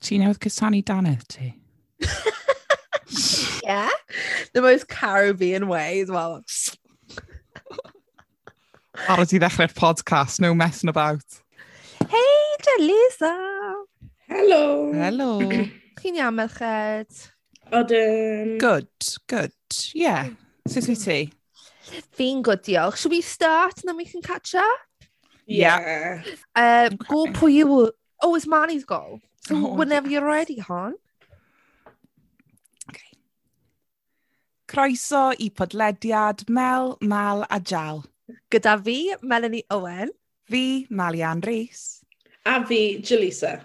ti newydd cysanu danedd ti? yeah, the most Caribbean way as well. Ar ti ddechrau'r podcast, no messing about. Hey, Jalisa! Helo! Helo! Chi'n iawn, merched? Odyn. Good, good, yeah. Sut wyt ti? Fi'n good, diolch. Should we start and then we can catch up? Yeah. Uh, okay. Go pwy yw... Oh, it's Manny's goal. So oh, whenever yes. you're ready, hon. Okay. Croeso i podlediad Mel, Mal a Jal. Gyda fi, Melanie Owen. Fi, Malian Rees. A fi, Jalisa.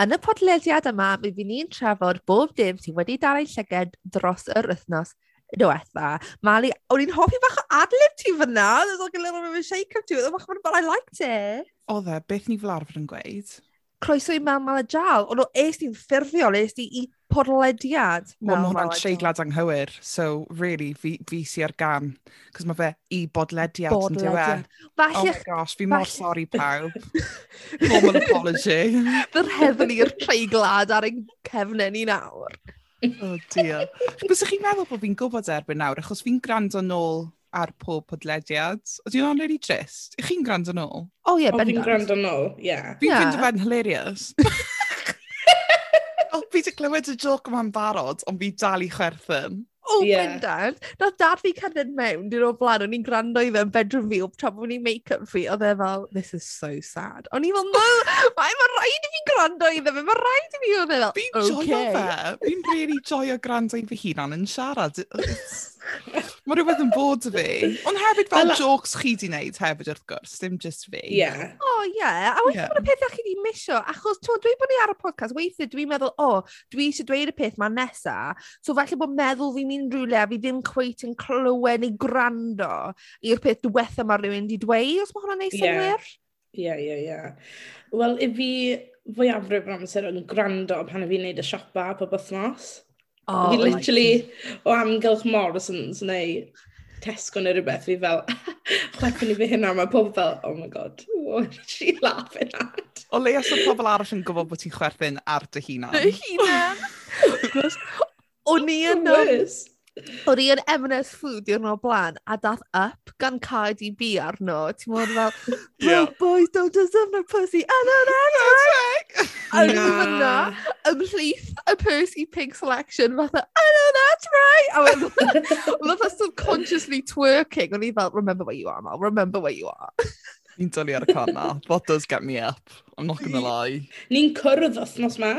Yn y podlediad yma, mi fi ni'n trafod bob dim sydd wedi dal ei llyged dros yr wythnos diwetha. Mali, o'n i'n hoffi bach o adlib ti fyna. There's like a little bit of a shake-up to it. Bach, but I liked it. Oedd e, beth ni fel arfer yn gweud? croeso i Mal Mal a Jal, ond o es ti'n ffurfiol, es ti i podlediad. Wel, mae hwnna'n treiglad anghywir, so really, fi, fi si ar gan, cos mae fe i bodlediad, e. bodlediad. yn diwe. Oh my gosh, fi mor sori pawb. Formal apology. Fy'r heddwn i'r treiglad ar ein cefnau ni nawr. oh dear. Bysych chi'n meddwl bod fi'n gwybod erbyn nawr, achos fi'n gwrando nôl ar pob podlediad. Ydy hwnna'n really trist? Ych chi'n gwrando nôl? O ie, yeah, bendant. O, fi'n gwrando nôl, ie. Yeah. Fi'n yeah. ffeindio fe'n hilarious. o, fi wedi clywed y joc yma'n barod, ond fi dal i chwerthin. O, oh, yeah. bendant. Nath dad fi cerdded mewn, dyn o'r blaen, o'n i'n gwrando i fe'n bedroom fi, o tra bod ni'n make-up fi, oedd e fel, this is so sad. O'n i fel, no, mae ma rhaid i fi gwrando i fe, mae rhaid i fi oedd e fel, okay. Fi'n joio fe, fi'n really joio gwrando i fy hunan yn siarad. Mae rhywbeth yn bod y fi. Ond hefyd fel jokes chi di wneud hefyd wrth gwrs, dim just fi. Ie. Yeah. O oh, ie, yeah. a weithio bod y pethau chi di misio, achos to, dwi bod ni ar y podcast, weithio dwi'n meddwl, o, oh, dwi eisiau dweud y peth ma nesa, so falle bod meddwl fi'n mynd rhywle a fi ddim cweit yn clywed neu gwrando i'r peth diwetha mae rhywun di dweud, os mae hwnna'n neud synwyr. Ie, ie, ie. Wel, i fi fwyafrif o'r amser yn gwrando pan fi'n neud y siopa pob wythnos. Oh, fi literally o amgylch Morrison's neu Tesco neu rhywbeth fi fel chwerthin i fi hynna, mae pob fel, oh my god, what is she laughing at? O leia sy'n pobl arall yn gwybod bod ti'n chwerthin ar dy hunan. Dy hunan! O'n i yn... O'n i yn M&S Food diwrnod blaen a dath Up gan Cardi B arno. Ti'n mwyn fel, bro, boys don't deserve no pussy. And then that's right. A o'n i fyna, ymhlith y Percy Pig selection, fatha, I know that's right. A o'n fatha subconsciously twerking. O'n i fel, remember where you are, Mal, remember where you are. Ni'n dod ar y con na. What does get me up? I'm not gonna lie. Ni'n cwrdd wythnos ma.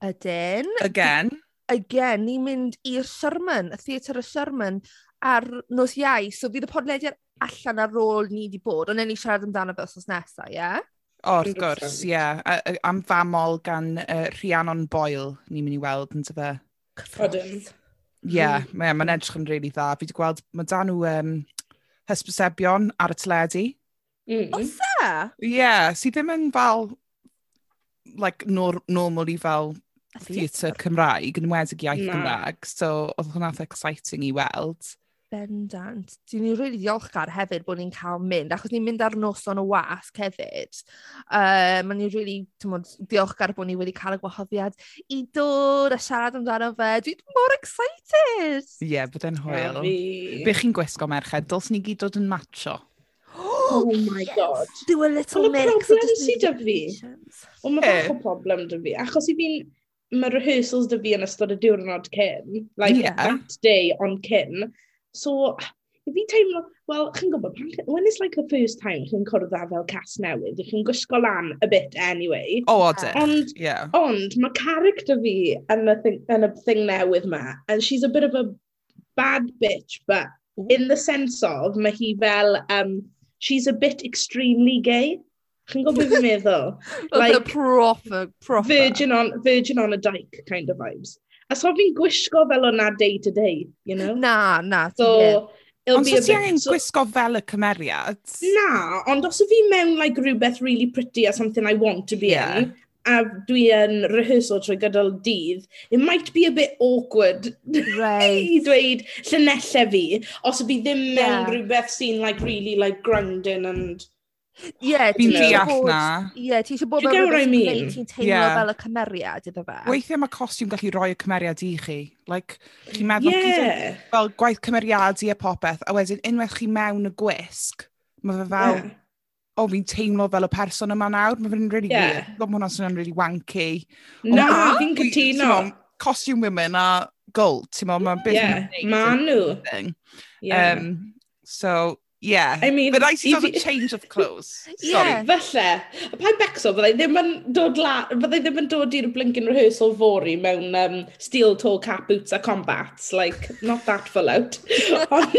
Ydyn. Again again, ni'n mynd i'r Sherman, y Theatr y Sherman ar nos Iau. So fydd y podlediad allan ar ôl ni wedi bod, ond ni siarad amdano fe os nesaf, ie? Yeah? O, wrth gwrs, ie. Yeah. Am famol gan uh, Rhiannon Boyle, ni'n mynd i weld, yn tyfe. Cyffredin. Ie, hmm. yeah, e, mae'n ma edrych yn really dda. Fi wedi gweld, mae dan nhw um, hysbysebion ar y teledu. Mm. Oes e? Ie, yeah, sydd ddim yn fel, like, nor normal i fel theatr Cymraeg, yn wedig iaith Na. Cymraeg. so oedd hwnna'n exciting i weld. Bendant. Dwi'n ni'n rili really diolchgar hefyd bod ni'n cael mynd, achos ni'n mynd ar noson o wasg hefyd. Um, a ni'n rili really, diolchgar bod ni wedi cael y gwahoddiad i dod a siarad amdano fe. Dwi'n mor excited! Ie, yeah, bod e'n hwyl. Be chi'n gwisgo merched, dylsyn ni gyd dod yn macho. Oh, my god. Do a little mix. Ond y problem sydd â fi, ond mae bach o problem dy fi, achos i fi'n mae rehearsals dy fi yn ystod y diwrnod cyn, like yeah. that day on cyn. So, fi teimlo, wel, chi'n gwybod, pan, when it's like the first time chi'n cwrdd â fel cast newydd, chi'n gwisgo lan a bit anyway. O, oh, odyn, e. ond, yeah. Ond, mae character fi yn y, thing, yn y thing newydd ma, and she's a bit of a bad bitch, but Ooh. in the sense of, mae hi fel, um, she's a bit extremely gay. Chi'n gwybod beth fi'n meddwl? like, the proper, proper. Virgin on, virgin on a dyke kind of vibes. A so fi'n gwisgo fel o'na day to day, you know? Na, na. So, yeah. Ond so ti angen gwisgo fel y cymeriad? Na, ond os fi mewn like, rhywbeth really pretty a something I want to be yeah. in, a dwi yn rehearsal trwy gydol dydd, it might be a bit awkward right. i dweud llynellau fi, os o fi ddim mewn yeah. rhywbeth sy'n like, really like, grounding and Ie, Fi'n deall na. Ie, ti eisiau bod fel rhywbeth sy'n gwneud ti'n teimlo yeah. fel y cymeriad iddo fe. Weithiau mae costiwm gallu rhoi y cymeriad i chi. Like, chi'n meddwl, yeah. chi fel gwaith cymeriadu a e popeth, a wedyn unwaith chi mewn y gwisg, mae fe fel, yeah. o, fi'n teimlo fel y person yma nawr, mae fe'n really yeah. weird. Mae hwnna'n swnio'n really wanky. Na, fi'n cytuno. Costume women a gold, ti'n meddwl, mae'n beth yeah. Ma nhw. Yeah. Um, so, Yeah. I mean... But I see a change of clothes. yeah. Falle. Y pa becso, byddai ddim yn dod la... Byddai ddim yn dod i'r blinking rehearsal fori mewn um, steel toe cap boots a combats. Like, not that full out. Ond...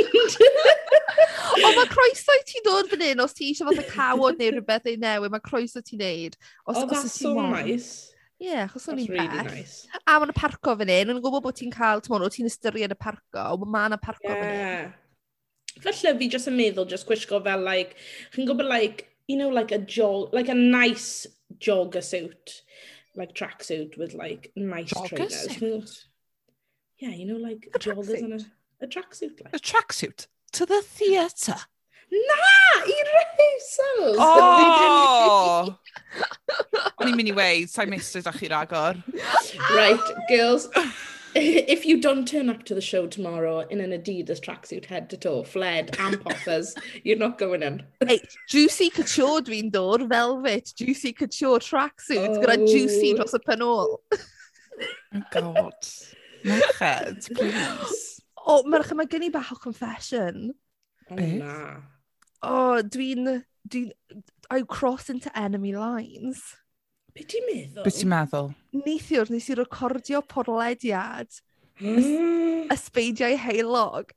o, mae croeso i ti dod fan hyn os ti eisiau fath y cawod neu rhywbeth ei newid. Mae croeso ti wneud. Os, oh, os that's so nice. Ie, yeah, achos o'n i'n really bell. Nice. A mae'n parco fan hyn. Yn gwybod bod ti'n cael, ti'n mwyn, o ti'n ystyried y parco. Mae yna parco yeah. fan hyn. Felly fi jyst yn meddwl, jyst gwisgo fel, like, chi'n gwybod, like, you know, like a jog, like a nice jogger suit, like tracksuit with like nice jogger trainers. Suit? Yeah, you know, like a joggers and a, a tracksuit. Like. A tracksuit to the theatre. Na, i rehearsal. Oh! O'n i'n mynd i weid, sa'i meistred â chi ragor. Right, girls. if you don't turn up to the show tomorrow in an Adidas tracksuit head to toe, fled and poppers, you're not going in. hey, juicy couture dwi'n dod, velvet, juicy couture tracksuit, oh. gyda juicy oh. dros y penol. oh god. Merched, please. O, oh, merch, mae gen i bach o confession. Oh, na. O, oh, dwi'n... Dwi, I cross into enemy lines. Be ti'n meddwl? Be ti'n meddwl? Neithiwr nes i recordio podlediad mm. ysbeidiau heilog.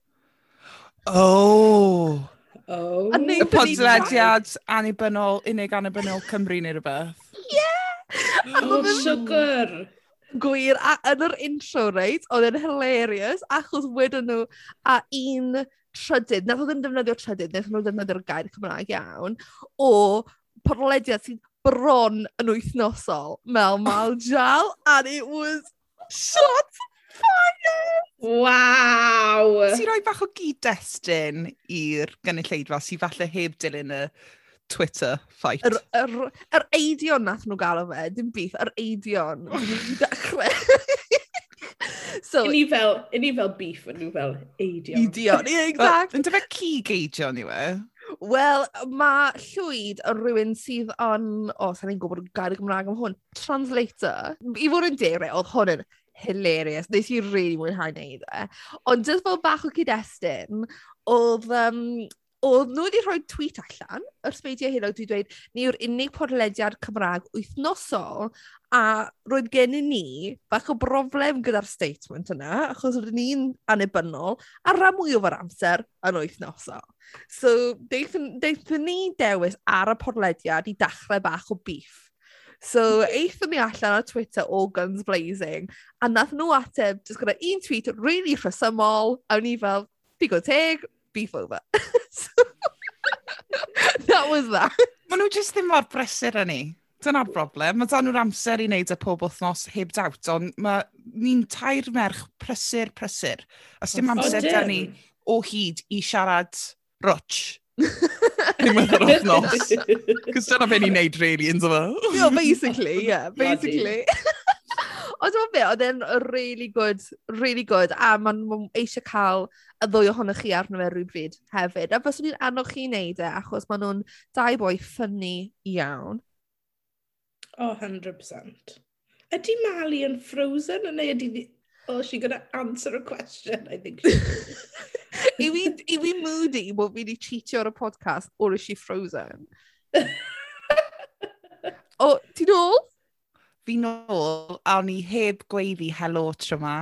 Oh! Oh. Y podlediad annibynnol, unig annibynnol Cymru neu rhywbeth. Yeah! Oh, sugar! Gwir, a yn yr intro, reit, oedd yn hilarious, achos wedyn nhw a un trydydd, nath oedd yn defnyddio trydydd, nath nhw defnyddio'r gair Cymraeg iawn, o podlediad sy'n bron yn wythnosol Mel Maljal, and it was shot fire! Waw! Ti'n rhoi bach o gyd-destun i'r gynulleidfa sy'n falle heb dilyn y Twitter fight. Yr, yr, yr eidion nath nhw gael o fe, dim byth, yr eidion. Oh. dechrau. so, Ni fel, ni fel beef, yn nhw fel eidion. Eidion, ie, exact. Yn dyfa cig eidion i we? Wel, mae llwyd yn rhywun sydd yn... O, sa'n ni'n gwybod gair y Gymraeg am hwn. Translator. I fod yn deg oedd hwn yn hilarious. Nes i rili mwynhau wneud e. Ond jyst fel bach o cyd-destun, oedd um, oedd nhw wedi rhoi tweet allan, yr sbeidiau hyn oedd wedi dweud "Ni yw'r unig podlediad Cymraeg wythnosol" a roedd gen i ni bach o broblem gyda'r statement yna achos roedd ni'n annibynnol a rhan fwyaf o'r amser yn wythnosol. So deithon daethon ni dewis ar y podlediad i dechrau bach o beef. So eithon ni allan ar Twitter all guns blazing a nath nhw ateb jyst gyda un tweet really rhesymol a ni fel, digon teg, beef over. so, That was that. Maen nhw jyst ddim mor brysur yn ni. Dyna'r broblem. Mae dan nhw'r amser i wneud y pob wythnos heb dawt, ond mae ni'n tair merch prysur, prysur. A dim amser da ni o hyd i siarad rwtch. Diwedd yr wythnos. Cos dyna fe ni'n neud, really, yn dyfa. Yeah, basically, yeah, basically. Ond dwi'n be, oedd e'n really good, really good. A ma'n eisiau cael y ddwy ohonych chi arno fe rhywbryd hefyd. A fyswn i'n annog chi wneud e, achos maen nhw'n dau boi ffynnu iawn. O, oh, 100%. Ydy Mali yn frozen neu ydy... Oh, she gonna answer a question, I think she Yw i fi moody bod fi wedi cheatio ar y podcast, or is she frozen? o, oh, ti'n ôl? fi nôl, a o'n i heb gweiddi helo tro ma.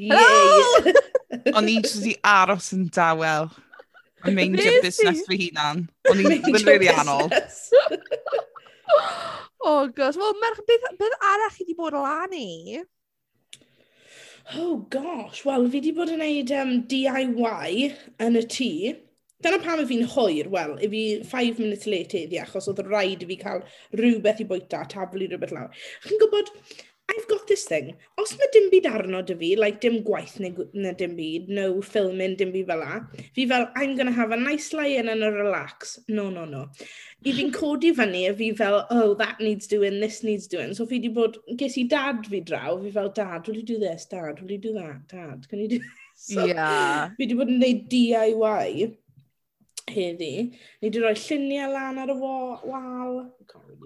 Yay! o'n i jyst i aros yn dawel. Yn meindio busnes fy hunan. O'n i'n really anodd. oh, gosh. Wel, merch, beth, beth arall chi wedi bod o lan i? Oh, gosh. Wel, fi wedi bod yn gwneud um, DIY yn y tŷ. Dyna pam y fi'n hwyr, wel, i fi 5 minutes late iddi, achos oedd rhaid i fi cael rhywbeth i bwyta, tablu rhywbeth lawr. Chi'n gwybod, I've got this thing. Os mae dim byd arno dy fi, like dim gwaith neu, neu dim byd, no filming, dim byd fel la, fi fel, I'm gonna have a nice lie in and a relax. No, no, no. I fi'n codi fyny, a fi fel, oh, that needs doing, this needs doing. So fi di bod, ges i dad fi draw, fi fel, dad, will you do this? Dad, will you do that? Dad, can you do this? So, yeah. Fi di bod yn neud DIY heddi. Ni wedi rhoi lluniau lan ar y wa- wal.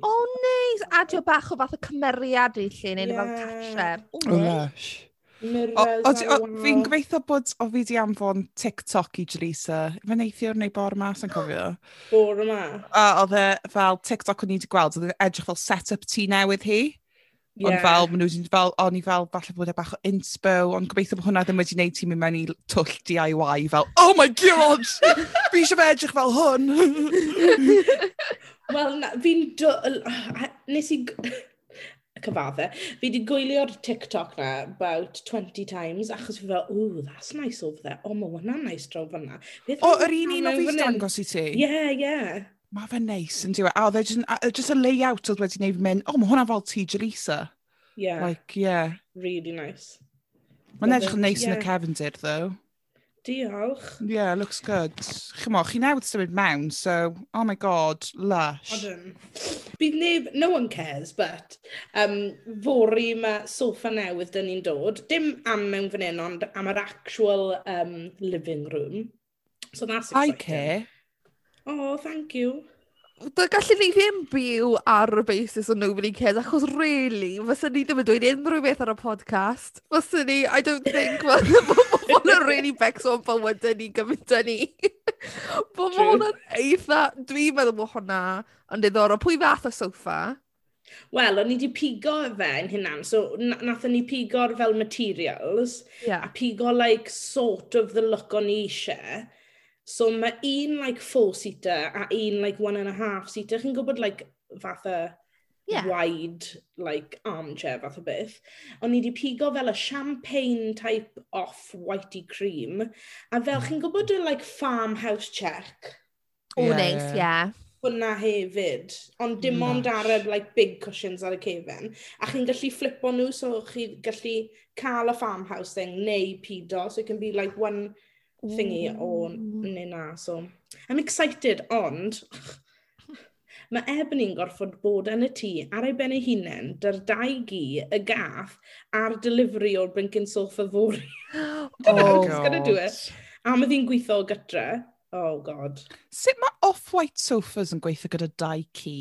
O, oh, neis! Adio bach o fath o cymeriad i llun, neu fel Ie. catcher. O, O, neis. lesh. O- Mirrors ar y o- wal. Fi'n gobeithio bod o fi di anfon TikTok i Jalisa. Fe neithiwr neu bor mas yn cofio. Bore yma. A oedd e fel TikTok o'n i wedi gweld, oedd e'n edrych fel set-up tŷ newydd hi. Yeah. Ond fel, maen nhw wedi fel, o'n i fel, falle bod e bach o inspo, ond gobeithio bod hwnna ddim wedi gwneud ti'n mynd mewn i twll DIY fel, oh my god, fi eisiau fe edrych fel hwn. Wel, fi'n... do... Nes i... cyfadde. Fi wedi gwylio'r TikTok na about 20 times, achos fi fel, ooh, that's nice over there. Oh, o, mae hwnna'n nice draw fyna. O, yr un un o fi dangos i ti? Yeah, yeah mae fe neis yn diwedd. A oedd e just, a, just a layout oedd wedi gwneud mynd, o, oh, mae hwnna fel ti Jalisa. Yeah. Like, yeah. Really nice. Mae'n edrych yn neis yn y cefndir, though. Diolch. Yeah, looks good. Chymo, chi newydd symud mewn, so, oh my god, lush. Odyn. Bydd neb, no one cares, but um, fori mae sofa newydd dyn ni'n dod. Dim am mewn fan hyn, ond am yr actual um, living room. So that's exciting. I care. Oh, thank you. Dy gallu ni ddim byw ar y basis o nobody cares, achos really, fyswn ni ddim yn dweud unrhyw beth ar y podcast. Fyswn ni, I don't think, fel bobl yn really becso yn bywydau ni gymaint â ni. Bobl yn eitha, dwi'n meddwl bod hwnna yn ddiddorol. Pwy fath o sofa? Wel, o'n i wedi pigo fe yn hynna'n, so nathon ni pigo'r fel materials, yeah. a pigo like sort of the look o'n i eisiau. So mae un like four seater a un like one and a half seater. Chi'n gwybod like fatha yeah. wide like armchair fath o beth. O'n i wedi pigo fel y champagne type off whitey cream. A fel chi'n gwybod y like farmhouse check? O, yeah. neis, nice, yeah. Hwna hefyd. Ond dim mm. ond ar y like, big cushions ar y cefen. A chi'n gallu flipo nhw so chi'n gallu cael y farmhouse thing neu pido. So it can be like one thingy o neu na. So, I'm excited, ond mae Ebony'n gorfod bod yn y tŷ ar ei ben ei hunain, dy'r dau gi, y gath, a'r delivery o'r Blinkin Sofa fori. oh, gonna do it. A mae ddi'n gweithio o gytre. Oh, god. Sut mae off-white sofas yn gweithio gyda dau ci?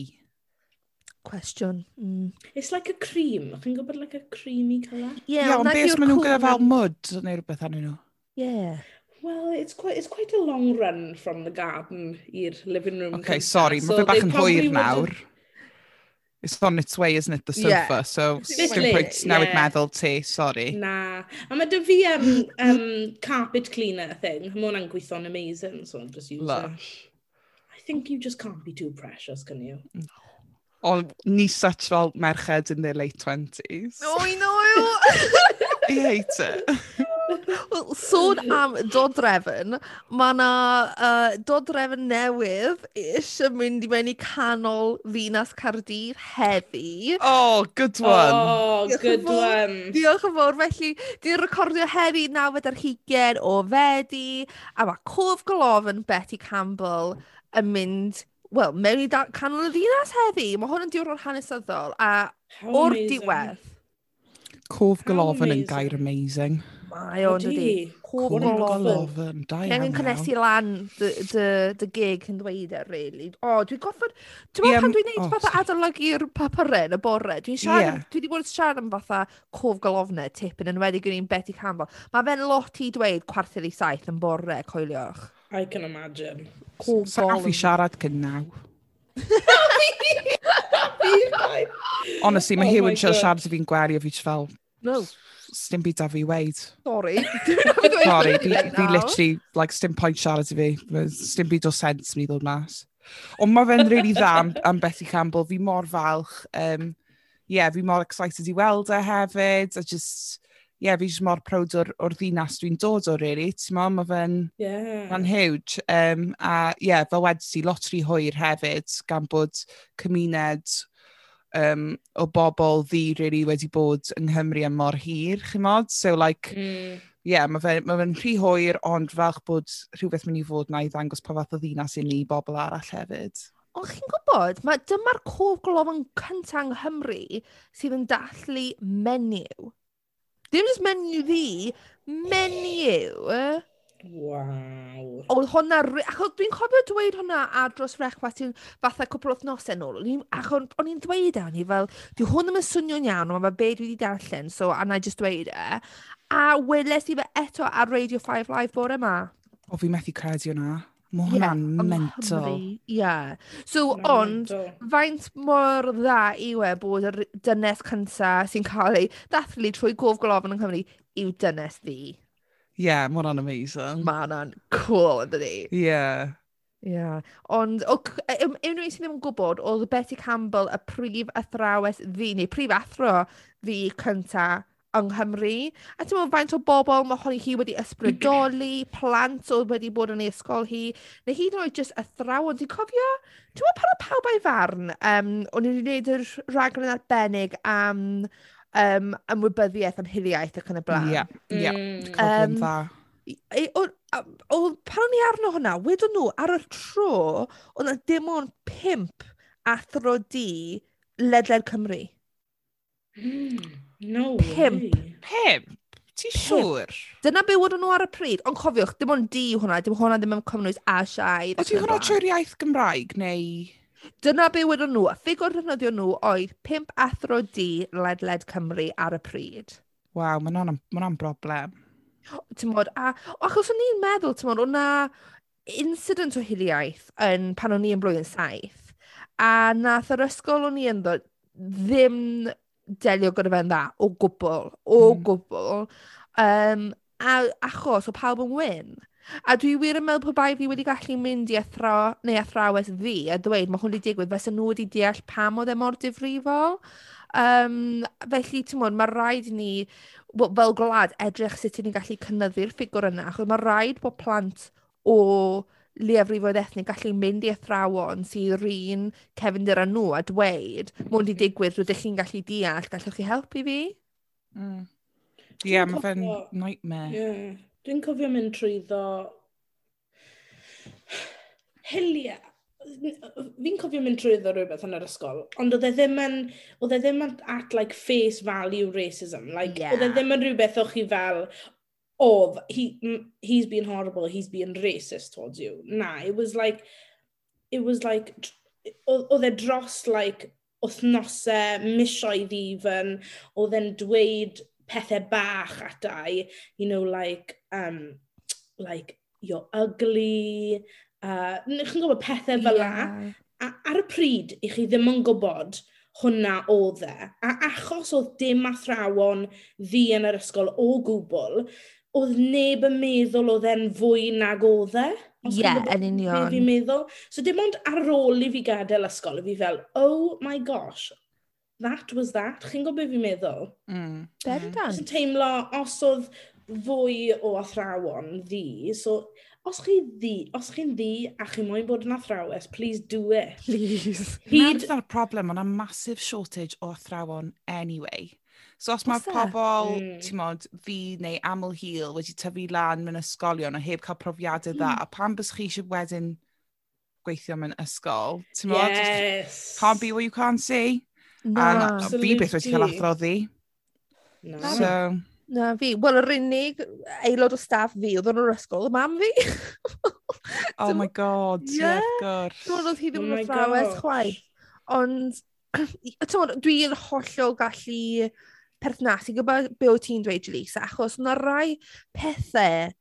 Cwestiwn. Mm. It's like a cream. Chi'n gwybod like a creamy colour? Ie, yeah, ond beth yw'r nhw'n gyda fel mud neu rhywbeth arnyn nhw? Yeah. Well, it's quite, it's quite a long run from the garden i'r living room. Okay, cynta. sorry, so mae fe bach yn hwyr nawr. It's on its way, isn't it, the sofa? Yeah. So, dwi'n pwynt newid yeah. meddwl ti, sorry. Na. A mae dy fi um, um, carpet cleaner thing. Mae hwnna'n gweithio'n amazing, so I'm just using Lush. it. I think you just can't be too precious, can you? No. Ond ni such fel merched in their late 20s. Oh, I know! I hate it. Wel, sôn am dodrefn, mae yna uh, dodrefn newydd eisiau mynd i mewn i canol ddinas Caerdydd heddi. Oh, good one! Oh, good fawr, one! Diolch yn fawr. Felly, ni'n recordio heddi nawfed ar hugen o Fedi, a mae Cof Golofn Betty Campbell yn mynd wel, mewn i da- canol y ddinas heddi. Mae hwn yn diwrnod hanesyddol, a How o'r amazing. diwedd... Cof Golofn yn gair amazing. Mae o'n yn dydi? Pob golofn, da iawn. Angen cynnesu lan dy, dy, dy gig yn dweud e, really. O, dwi'n goffod... Dwi'n meddwl pan dwi'n neud fatha adolygu'r papurau yn y bore, dwi'n siarad... Yeah. Dwi wedi bod yn siarad am fatha cof golofnau tipyn yn wedi gwneud Betty Campbell. Mae fe'n lot i dweud chwarter i saith yn bore, coeliwch. I can imagine. Cof golofn. Sa'n fi siarad cyn naw. Honestly, mae oh Hugh yn siarad fi'n gwario fi fel... No. Stim byd da fi weid. Sorry. Sorry, fi, fi literally, like, stim point siarad i fi. Stim byd o sens mi ddod mas. Ond mae fe'n really dda am, am Betty Campbell. Fi mor falch. Um, yeah, fi mor excited i weld e hefyd. A just, yeah, fi just mor proud o'r, or ddinas dwi'n dod o, really. Ti'n mo, mae fe'n yeah. ma huge. Um, a, yeah, fel wedi ti, lot rhy hwyr hefyd, gan bod cymuned um, o bobl ddi really wedi bod yng Nghymru yn mor hir, chymod? So, like, mm. yeah, mae fe'n ma fe rhy hwyr, ond falch bod rhywbeth mynd i fod na i ddangos pa fath o ddinas i ni bobl arall hefyd. Ond chi'n gwybod, mae dyma'r cof glofan cyntaf yng Nghymru sydd yn dathlu menyw. Dim jyst menyw ddi, menyw. Waw... Oedd hwnna ri- achos dwi'n cofio dweud hwnna ar dros Frecwast yw fatha cwpl o wythnosau nôl o'n i'n... achos o'n i'n dweud e, o'n i fel "dyw hwn ddim yn swnio'n iawn ond ma' be dwi wedi darllen so a na i just dweud e" a weles i fe eto ar Radio 5 Live bore yma. O fi methu credu hwnna. Mae hwnna'n mental... Yng Nghymru, ie. So ond, mental. faint mor dda yw e bod yr dynes cyntaf sy'n cael ei ddathlu trwy gof glofn yng Nghymru yw dynes ddi yeah, mae hwnna'n amazing. Mae hwnna'n cool, yn dydi? Yeah. Yeah. Ond, o, e, um, unrhyw un sydd ddim yn gwybod, oedd Betty Campbell y prif athrawes ddi, neu prif athro ddi cynta yng Nghymru. A ti'n meddwl faint o bobl mae honni hi wedi ysbrydoli, plant oedd wedi bod yn ei ysgol hi, neu hyd yn oed jyst athrawon. Ti'n cofio? Ti'n meddwl pan o pawb a'i farn, um, o'n i wedi gwneud yr rhaglen arbennig am... Um, yym, ymwybyddiaeth am hiliaeth ac yn y blaen. Ie, ie. Mm. Problem dda. I- o- a- Oedd, pan o'n i arno hwnna, wedon nhw ar y tro, oedd 'na dim ond pimp athro di ledled Cymru. Mm, No Pimp. way. Pimp. ti'n siŵr? Dyna be wedon nhw ar y pryd, ond cofiwch, dim ond di hwnna, dim hwnna ddim yn cynnwys a siaid. ac Oedd yn hwnna trwy'r iaith Gymraeg neu... Dyna be wedon nhw. A ffigwr ddefnyddion nhw oedd pimp athro du ledled Cymru ar y pryd. Waw, mae hwnna'n ma broblem. Tymod, a achos o'n i'n meddwl, tymod, o na incident o hiliaeth yn, pan o'n i yn blwyddyn saith, a nath yr ysgol o'n i yn ddod ddim delio gyda fe'n dda, o gwbl, o mm. gwbl. Um, a achos o pawb yn wyn. A dwi wir yn meddwl pe bai fi wedi gallu mynd i athro, neu athrawes fi a dweud "mae hwn wedi digwydd" fes nhw wedi deall pam oedd e mor difrifol. Um, felly ti'n mwyn, mae rhaid i ni we- fel gwlad edrych sut 'y ni'n gallu cynnyddu'r ffigwr yna achos mae rhaid bod plant o leiafrifoedd ethnig gallu mynd i athrawon sydd yr un cefndir â nhw a dweud mae hwn wedi digwydd, rydych chi'n gallu deall, gallwch chi helpu fi?" Mm. Ie, mae fe'n nightmare. Dwi'n cofio mynd trwyddo hiliau. Fi'n cofio mynd trwyddo rhywbeth yn yr ysgol, ond oedd e ddim yn, oedd e ddim yn at like face value racism. Like, yeah. Oedd e ddim yn rhywbeth o'ch chi fel, oh, he, he's been horrible, he's been racist towards you. Na, it was like, it was like, oedd e dros like, wythnosau, misoedd even, oedd e'n dweud pethau bach atai, you know, like, um, like, you're ugly, uh, chi'n gwybod pethau fel yeah. a, ar y pryd, i chi ddim yn gwybod hwnna oedd e. A achos oedd dim athrawon ddi yn yr ysgol o gwbl, oedd neb yn meddwl oedd e'n fwy nag oedd e. Ie, yeah, yn union. Fi'n meddwl. So dim ond ar ôl i fi gadael ysgol, fi fel, oh my gosh, that was that. Chi'n gwybod beth fi'n meddwl? Mm. Bendant. Dwi'n teimlo, os oedd fwy o athrawon ddi, so os chi ddi, os chi'n ddi a chi moyn bod yn athrawes, please do it. Please. Hyd... Na'r problem, ond a massive shortage o athrawon anyway. So os mae pobl, mm. ti'n modd, fi neu aml hil wedi tyfu lan mewn ysgolion hmm. a heb cael profiadau mm. dda, a pan bys chi eisiau wedyn gweithio mewn ysgol, ti'n modd, yes. can't be what you can't see. Na, a fi beth wedi cael athroddi. Na. So... Na fi. Wel, yr unig aelod o staff fi oedd yn yr ysgol, mam fi. oh my god, yeah, of course. Dwi'n oedd hi ddim oh yn oh athrawes chwaith. Ond, dwi'n hollol gallu perthnasu gyda be o ti'n dweud, Jelisa, achos yna rai pethau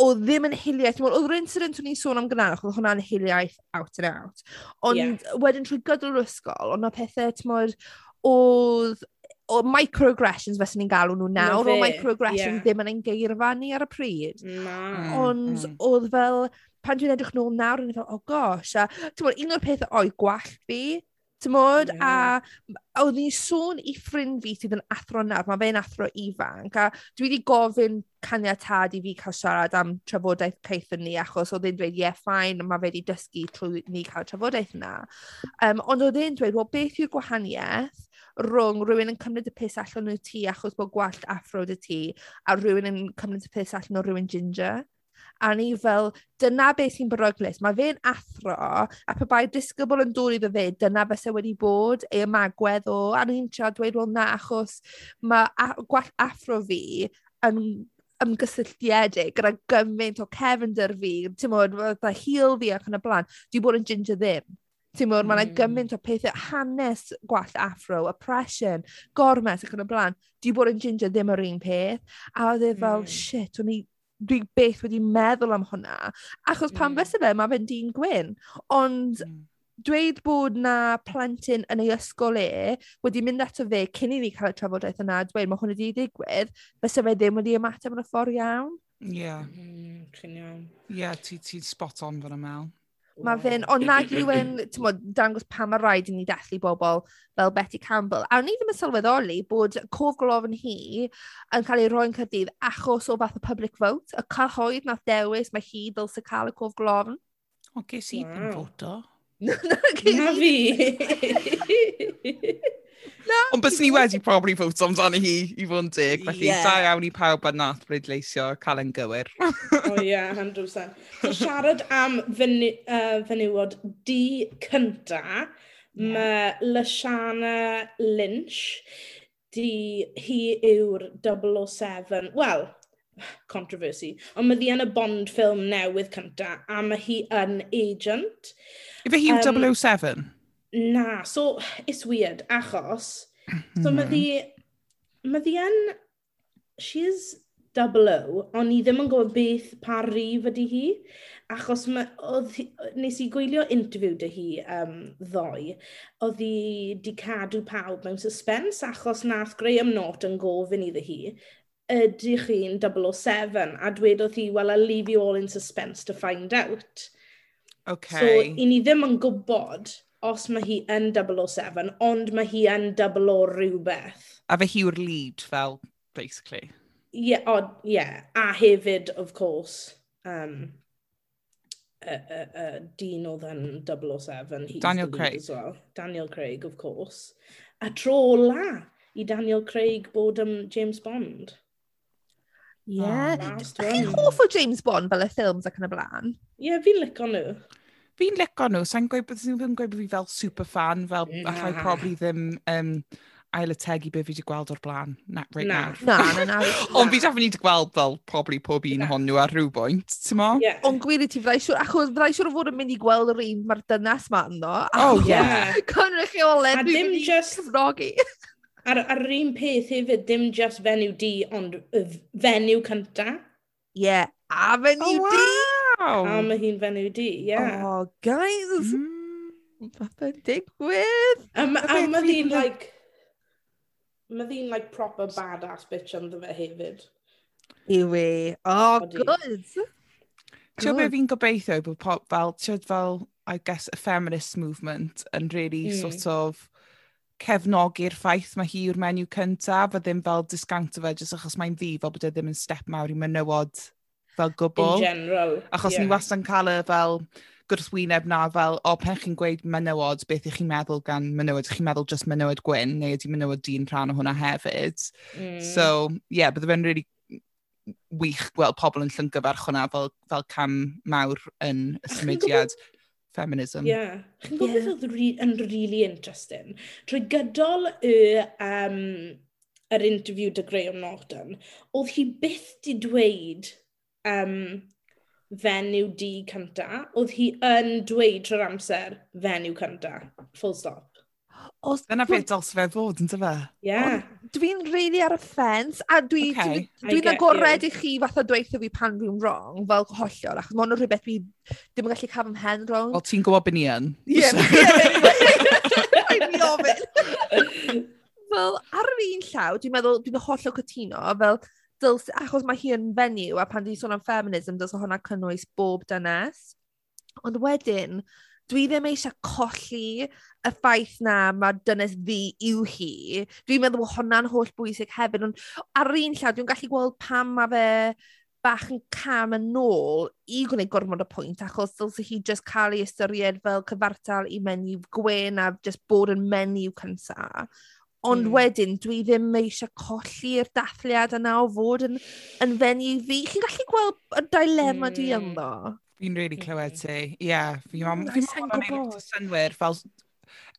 o ddim yn hiliaeth. Wel, oedd yr incident o'n i'n sôn am gynharach, oedd hwnna'n hiliaeth out and out. Ond yeah. wedyn trwy gydol yr ysgol, ond na pethau, tmod, oedd o microaggressions fes ni'n galw nhw nawr, o microaggressions yeah. ddim yn ein geirfa ni ar y pryd. Na. Ond mm. oedd fel, pan dwi'n edrych nôl nawr, o'n i fel, oh gosh, a ti'n bod, un o'r pethau oedd gwallt fi, Timod? A oedd ni'n sôn i ffrind fi sydd yn athro nawr, mae fe'n athro ifanc, a dwi wedi gofyn caniatad i fi cael siarad am trafodaeth caethon ni, achos oedd e'n dweud, ie, yeah ffain, mae fe wedi dysgu trwy ni cael trafodaeth yna. Um, ond oedd e'n dweud, wel beth yw'r gwahaniaeth rhwng rhywun yn cymryd y piss allan o ti achos bod gwallt afro 'da ti, a rhywun yn cymryd y piss allan o rhywun ginger? A ni fel, dyna beth sy'n beryglus. Mae fe'n athro, a pe bai disgybl yn dod iddo fe, dyna fyse wedi bod ei ymagwedd o. A ni'n i'n dweud, wel na, achos mae a- gwallt athro fi yn ymgysylltiedig gyda gymaint o cefnder fi, ti'n modd, fatha heel fi ac yn y blaen, dwi bod yn ginger ddim. Ti'n mwyn, mm. mae yna gymaint o pethau, hanes gwallt afro, oppression, gormes ac yn y blaen. Di bod yn ginger ddim yr un peth. A oedd e fel, mm. shit, o'n i dwi byth wedi meddwl am hwnna. Achos pan mm. fysa fe, mae fe'n dyn gwyn. Ond mm. dweud bod na plentyn yn ei ysgol e wedi mynd ato fe cyn i ni cael y trafodaeth yna, dweud mae hwn wedi digwydd, fysa fe ddim wedi ymateb yn y ffordd iawn. Ie. Yeah. Mm, ti'n iawn. Ie, yeah, ti, ti spot on fan y mel. Mae fe'n... Ond nag yw e'n timod, dangos pa mae rhaid i ni dathlu bobl fel Betty Campbell. A ni i ddim yn sylweddoli bod cof glofn hi yn cael ei roi'n cydydd achos o fath o public vote. Y cyhoedd nath dewis mae hi ddylse cael y cof glofn. O, ges i ddim ffoto. Na fi! Ond bys ni wedi probably fwt amdano hi i fod yn dig, felly yeah. da iawn i pawb a nath bleidleisio cael yn gywir. o ie, yeah, 100%. So siarad am fyny, uh, fenywod di cynta, yeah. mae Lashana Lynch, di, hi yw'r 007, wel, controversy, ond mae ddi yn y Bond ffilm newydd cynta, a mae hi yn agent. Ife hi'n um, 007? Na, so it's weird, achos, so mm. mae ddi, mae ddi yn, she is double O, ond ni ddim yn gwybod beth pa rif ydy hi, achos ma, oedd, nes i gwylio interview dy hi um, ddoe, oedd hi di cadw pawb mewn suspense, achos nath Graham Norton yn gofyn iddo hi, ydych chi'n 007, a dwedodd hi, well, I'll leave you all in suspense to find out. Okay. So, i ni ddim yn gwybod os mae hi yn 007, ond mae hi yn 00 rhywbeth. A fe hi yw'r lead fel, basically. Ie, yeah, o, yeah. a hefyd, of course, um, y, y, y dyn oedd yn 007. He's Daniel Craig. As well. Daniel Craig, of course. A tro la i Daniel Craig bod yn James Bond. Ie. Ydych chi'n hoff o James Bond fel y ffilms ac yn y blaen? Ie, yeah, fi'n licio nhw. Fi'n licio nhw, sa'n gweud bod fi'n gweud bod fi fel super fan, fel yeah. allai probably ddim um, ail y tegu be fi wedi gweld o'r blaen na, right na. nawr. Na, na, na. Ond fi definitely wedi gweld fel probably pob un ohonyn nhw ar rhyw bwynt, ti'n mo? Yeah. Ond gwir i ti, fyddai siwr, achos fyddai siwr o fod yn mynd i gweld yr un mae'r dynas ma ynddo. Oh, yeah. Cynrych i olen, dwi'n mynd i cyfrogi. Ar, ar yr un peth hefyd, ddim just fenyw di, ond y fenyw cynta. Ie, yeah. a fenyw oh, wow. A mae hi'n fenyw di, ie. Yeah. Oh, guys! Mm. Mae'n digwydd! A, a mae hi'n, like... Mae hi'n, like, proper badass bitch ynddo fe hefyd. Yw e. i. Oh, good! Ti'n beth fi'n gobeithio bod pop fel, ti'n fel, I guess, a feminist movement yn really mm. sort of cefnogi'r ffaith mae hi yw'r menyw cyntaf a ddim fel disgawnt fe jyst achos mae'n ddi fel bod e ddim yn step mawr i menywod fel gwbl. In general. Achos yeah. ni wastad yn cael y fel gwrthwyneb na fel, o, pen chi'n gweud menywod, beth ych chi'n meddwl gan menywod? Ych Chi'n meddwl just menywod gwyn, neu ydy menywod dyn rhan o hwnna hefyd? Mm. So, ie, yeah, bydde fe'n really wych gweld pobl yn llyngyfarch hwnna fel, fel cam mawr yn y symudiad. feminism. Ie. Yeah. Chi'n gwybod yeah. beth oedd re yn really interesting? Trwy gydol y, um, yr interview dy Graham Norton, oedd hi byth di dweud um, fenyw di cynta. Oedd hi yn dweud trwy'r amser fenyw cynta. Full stop. Os, Dyna beth dylse fe fod, yn tyfa? Ie. Dwi'n really ar y ffens, a dwi'n okay. dwi, dwi, dwi agored i chi fath o dweithio fi pan dwi'n wrong, fel hollol, achos mae hwn yn rhywbeth fi ddim yn gallu cael fy mhen wrong. Wel, ti'n gwybod beth ni yn. Ie, rhaid i ofyn. Fel, ar yr un llaw, dwi'n meddwl, dwi'n hollol cytuno, fel, dyls, achos mae hi yn fenyw, a pan dwi'n sôn am feminism, dylse hwnna cynnwys bob dynes. Ond wedyn, Dwi ddim eisiau colli y ffaith 'na mae dynes ddi yw hi. Dwi'n meddwl bod hwnna'n hollbwysig hefyd, ond ar yr un llaw dwi'n gallu gweld pam mae fe bach yn cam yn ôl i gwneud gormod o pwynt achos dylse hi just cael ei ystyried fel cyfartal i menyw gwen a just bod yn menyw cynta. Ond mm. wedyn, dwi ddim eisiau colli'r dathliad yna o fod yn, yn fenyw fi. Chi'n gallu gweld y dilemma mm. dwi hmm. ynddo? Fi'n really clywed ti. Ie, fi. Fi'n mam o'n gwneud synwyr fel...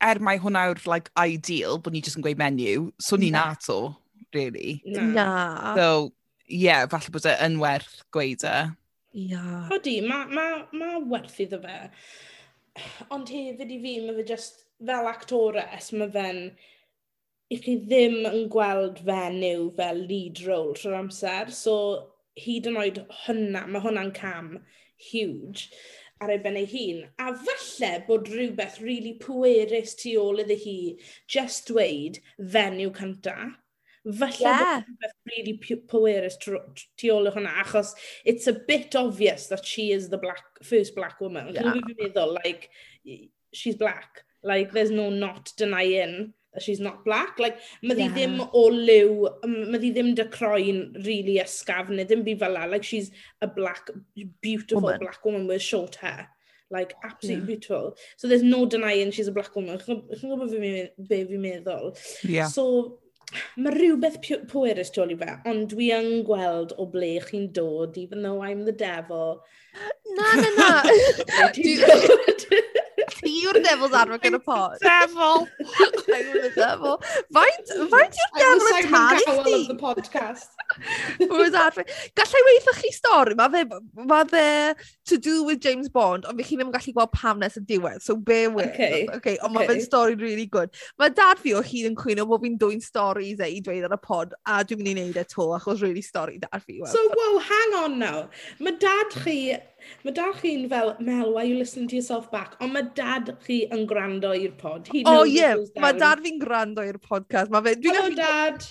Er mae hwnna yw'r like, ideal bod ni jyst yn gweud menu, so ni'n na to, really. Na. So, ie, yeah, falle bod e yn werth gweud e. Ia. Hodi, mae ma, ma werth iddo fe. Ond hefyd i fi, mae fe just fel actores, mae fe'n... I chi ddim yn gweld fenyw fel lead role trwy'r amser, so hyd yn oed hynna, mae hwnna'n cam huge ar ei ben ei hun. A falle bod rhywbeth really pwerus tu ôl iddi hi just dweud fenyw cynta. Falle yeah. bod rhywbeth really pwerus tu ôl hwnna, achos it's a bit obvious that she is the black, first black woman. Yeah. Chi'n meddwl, like, she's black. Like, there's no not denying she's not black. Like, mae yeah. ddim o liw, mae ddi ddim dy croen really ysgaf, neu ddim byd fel. Like, she's a black, beautiful woman. black woman with short hair. Like, absolutely yeah. beautiful. So there's no denying she's a black woman. Ch'n gwybod be fi'n meddwl? Yeah. So, mae rhywbeth pwerus tu ôl i fe, ond dwi yn gweld o ble chi'n dod, even though I'm the devil. Na, na, na. Ti yw'r devil's advocate yn y pod. Devil! I'm the devil. Faint, faint yw'r devil yn talu I'm the devil of the podcast. Gallai weithio chi stori, mae fe, ma fe to do with James Bond, ond fi chi ddim yn gallu gweld pam nes y diwedd, so bear with. Okay. okay ond mae okay. fe'n stori really good. Mae dad fi o hyd yn cwyno bod fi'n dwy'n storis e i dweud ar y pod, a dwi'n mynd i wneud e to, achos really stori dad fi. So, wow, hang on now. Mae dad chi Mae da chi'n fel, Mel, why are you listening to yourself back? Ond mae dad chi yn gwrando i'r pod. He oh, knows oh, yeah. Mae dad fi'n gwrando i'r podcast. Mae fe... Hello, gallu... dad!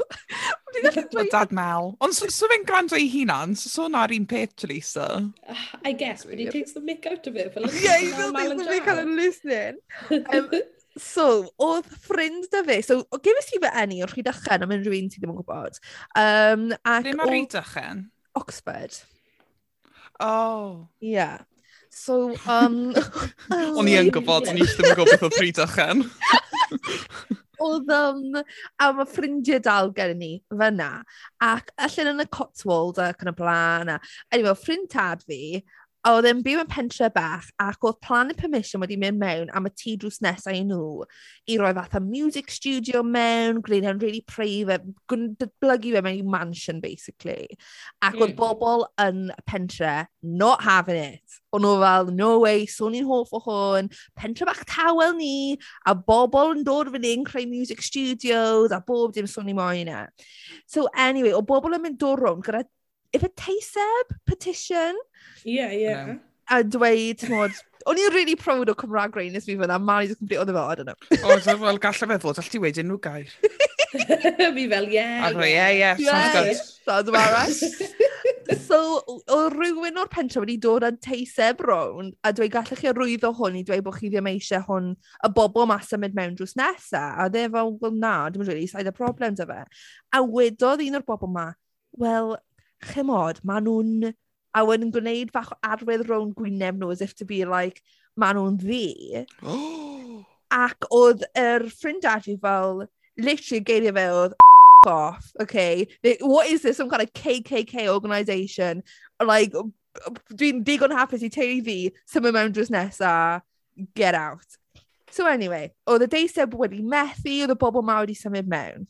Dwi'n gallu dweud... dad Mel. Ond so, so fe'n gwrando i hunan, so so na'r un peth, Lisa. Uh, I guess, but he takes the mic out of it. Fel yeah, he still takes the mic out of listening. Um, So, oedd ffrind da fe, so gyfes ti fe enni o'r rhy dychen am unrhyw un ti ddim yn gwybod. Um, ac Dim o'r rhy dychen? Oxford. Oh. Yeah. So, um... O'n i yn gwybod, o'n i ddim yn gwybod beth oedd pryd ychen. Oedd, um, a mae ffrindiau dal gen ni fyna. ac allan yn y Cotswold ac yn y blaen. Anyway, ffrind tad fi... A oedd e'n byw yn pentre bach ac oedd Planet Permission wedi mynd mewn am y tŷ drws nesau i nhw i roi fatha music studio mewn, gwneud e'n really private, gwn- datblygu fe mewn i mansion basically. Ac oedd mm. bobl yn pentre not having it. O'n nhw fel, no way, so ni'n hoff o hwn, pentre bach tawel ni, a bobl yn dod fan hyn, creu music studios, a bob dim so i moyn e. So anyway, o bobl yn mynd dod rownd gyda if a teiseb petition? Ie, yeah, ie. Yeah. A dweud, mod, o'n i'n really proud o Cymraeg rhain nes fi fyna, Mari just completely oedd efo, I don't know. o, so, wel, gallai fe fod, allai wedi nhw gair. fi fel, ie. A rwy, ie, ie, sounds good. Sounds about right. so, o rhywun o'r pentre wedi dod â teiseb rown, a dweud gallech chi arwyddo hwn i dweud bod chi ddim eisiau hwn y bobl mas symud mewn drws nesaf. A dde fel, well, na, dim yn rili, sa'i da problem dy fe. A wedodd un o'r bobl ma, well, chymod, maen nhw'n... a wedyn yn gwneud fach arwydd rownd gwyneb nhw as if to be like maen nhw'n ddi. Ac oedd yr ffrindiau fi fel, literally geiriau fe oedd F off, okay? What is this, some kind of KKK organisation? Like, dwi'n digon hapus i teulu fi symud mewn drws nesa, get out. So anyway, oedd y deiseb wedi methu, oedd y bobl ma wedi symud mewn.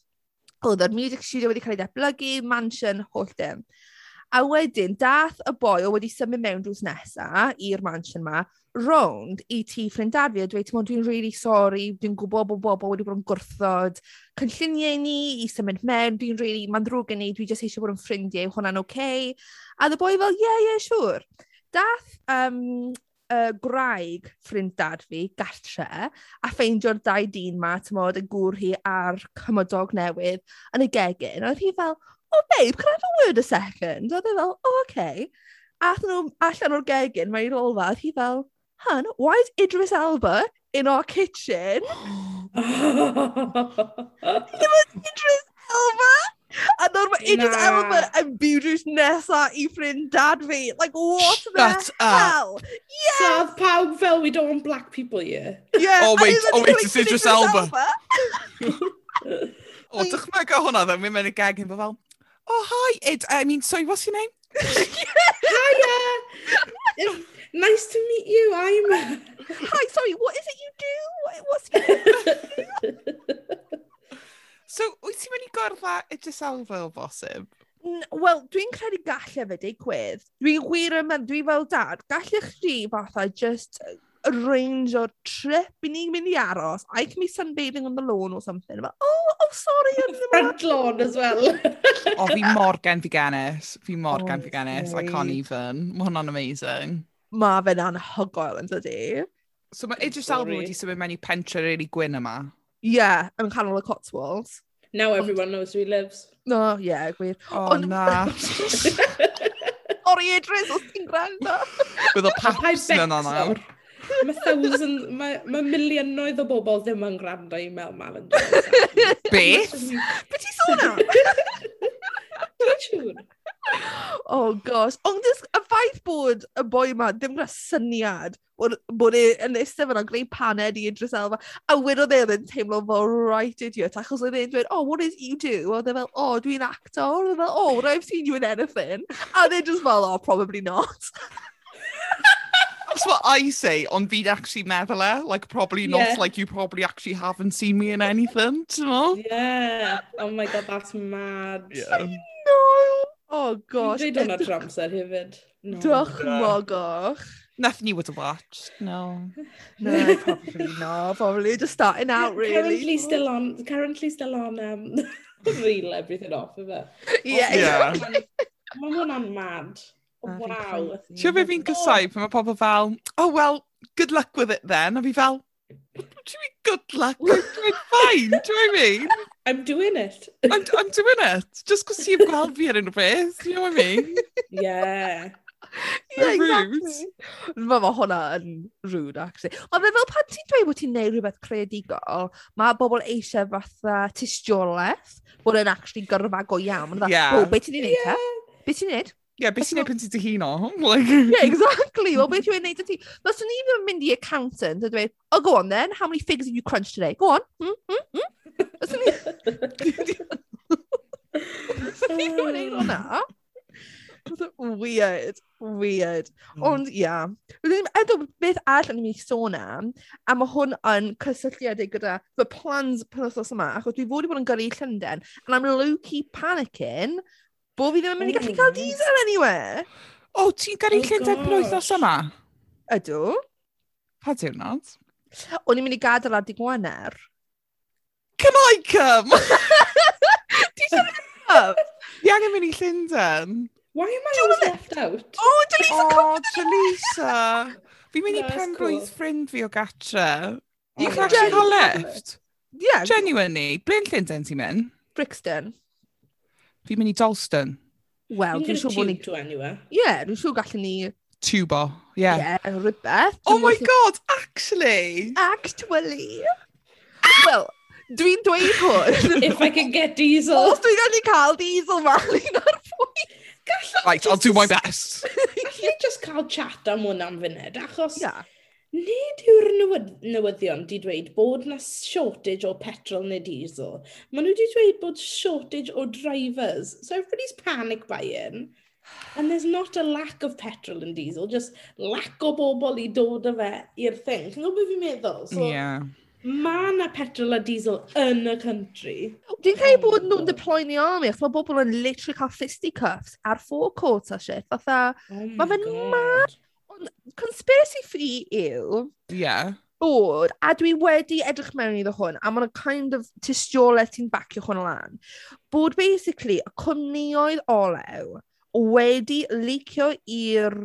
Oedd yr music studio wedi cael ei datblygu, mansion, holl dim. A wedyn dath y boi o wedi symud mewn drws nesa i'r mansion 'ma rownd i ti ffrind dad fi a dweud "Timod dwi'n really sorry, dwi'n gwybod bod bobl wedi bod yn gwrthod cynlluniau ni i symud mewn, dwi'n really, mae'n ddrwg gen i, dwi jyst eisiau bod yn ffrindiau, hwnna'n oce. Okay. A oedd boi fel "Ie, ie, siŵr." Daeth yym, uh, graig ffrind dad fi gartre, a ffeindio'r dau dyn 'ma, timod, y gŵr hi a'r cymodog newydd yn y gegin. Oedd hi fel oh babe, can I have a word a second? Oedd e fel, oh, okay. A athyn nhw allan o'r gegin, mae'n ôl fa, oedd hi fel, hun, why is Idris Elba in our kitchen? Ddim yn Idris Elba! A nawr mae Idris. Elba yn byw drws nesa i ffrind dad fi. Like, what Shut the up. hell? Yes! So oedd pawb fel, we don't want black people here. Yeah, oh wait, oh wait, it's Idris Elba. Elba. Oh, o, dychmyga hwnna, dda, mi'n mynd i gag hyn fel, oh, hi. It, I mean, sorry, what's your name? Hiya. nice to meet you. I'm. hi, sorry, what is it you do? What, what's your So, wyt ti'n mynd i gorfa e-, y Giselfa o bosib? Wel, dwi'n credu gallai fe digwydd. Dwi'n wir yma, dwi fel dad, gallech chi fatha just reinjo trip i ni'n mynd i aros. I can be sunbathing on the lawn or something. But, oh, oh, sorry. Front lawn as well. o, fi mor gen fi genis. Fi mor oh, gen fi genis. I can't even. Mae hwnna'n amazing. Mae fe'n anhygoel yn dydi. So mae Idris Elba wedi symud mewn i pentre really gwyn yma. Yeah, yn canol y Cotswolds. Now everyone knows who he lives. No, yeah, gwir. O, oh, na. Sorry, Idris, os ti'n gwrando. Bydd o paps yn yna nawr. Mae thousand, mae ma milionoedd o bobl ddim yn gwrando i Mel Mallon. Beth? Beth ti sôn am? Dwi'n siŵr. Oh gosh, ond y ffaith bod y boi yma ddim gyda syniad bod, bod e yn eistedd fyna gwneud paned i Idris Elba, a wedodd e oedd e'n teimlo fel right idiot, achos oedd e'n dweud, oh, what is you do? Oedd e fel, oh, dwi'n actor, oedd e fel, oh, well, I've seen you in anything. A oedd e just fel, oh, probably not. That's what I say, ond fi'n actually meddwl e. Like, probably not, yeah. like, you probably actually haven't seen me in anything, ti'n mo? Yeah. Oh my god, that's mad. Yeah. No! Oh gosh. Dwi'n dweud hwnna trwy amser hefyd. No. Dychmygwch. Nothing you would have watched, no. no, probably not. Probably just starting out, really. Currently still on, currently still on um, reel everything off of it. Yeah. yeah. Mae hwnna'n mad. Waw. Ti'n fe fi'n cysau pan mae pobl fel, oh well, good luck with it then. A fi fel, what do you mean good luck? I'm doing fine, do you know what I mean? I'm doing it. I'm, I'm doing it. Just cos ti'n gweld fi ar unrhyw beth, you know what I mean? yeah. Yeah, exactly. Mae ma hwnna yn rude, actually. Ond fel pan ti'n dweud bod ti'n neud rhywbeth creadigol, mae bobl eisiau fatha tistiolaeth bod yn actually gyrfa go iawn. Yeah. Oh, beth ti'n ei wneud, yeah. Beth ti'n ei wneud? yeah, beth sy'n neud pan ti'n dyhuno? Like... yeah, exactly. Wel, beth yw'n e neud y ti? Fos ni ddim yn mynd i accountant a dweud, e, oh, go on then, how many figures have you crunched today? Go on. Mm, mm, mm. Fos ni... Fos ni ddim yn neud hwnna. E weird, weird. Hmm. Ond, ia. Yeah. Rydyn edrych beth arall yn mynd i sôn am, a mae hwn yn cysylltiadau gyda fy plans penwthnos yma, achos dwi fod i bod yn gyrru Llundain, and I'm low-key panicking Bo fi ddim yn mynd i gallu cael diesel anywhere. O, oh, ti'n gyrru oh Llundain yn wythnos yma? Ydw. Pa diwrnod? O'n i'n mynd i gadael ar di Gwaner. Come on, come! Di siarad mynd Di angen mynd i Llundain. Why am I always left out? Oh, Delisa, oh, come Delisa. Fi'n mynd i Penrwydd cool. ffrind fi o gatre. Oh, you oh, can actually cael left. Yeah. Genuinely. Blyn Llundain ti'n mynd? Brixton. Fi'n mynd i Dalston. Wel, dwi'n siŵr bod ni... anywhere. Ie, dwi'n siŵr gallwn ni... Tubo, ie. Yeah. Ie, rhywbeth. Oh my god, actually! Actually! Wel, dwi'n dweud hwn. If I can get diesel. Os dwi'n gallu cael diesel rally'n ar pwynt. Right, I'll do my best. Gallai just cael chat am hwn am funud, achos... Yeah Nid yw'r newyd, newyddion di dweud bod na shortage o petrol neu diesel. Maen nhw di dweud bod shortage o drivers. So everybody's panic buying. And there's not a lack of petrol and diesel, just lack o bobl i dod â fe i'r thing. Chi'n gwybod beth fi'n meddwl? So, yeah. Mae na petrol a diesel yn y country. Dwi'n credu um, bod nhw'n deploy the army, achos mae bobl yn literally cael fisticuffs ar forecourt a shit. Fatha, oh mae fe'n mad conspiracy fi yw... Yeah bod, a dwi wedi edrych mewn iddo hwn, a mae'n kind of tystiolaeth sy'n bacio hwn lan, bod basically y cwmnioedd olew wedi licio i'r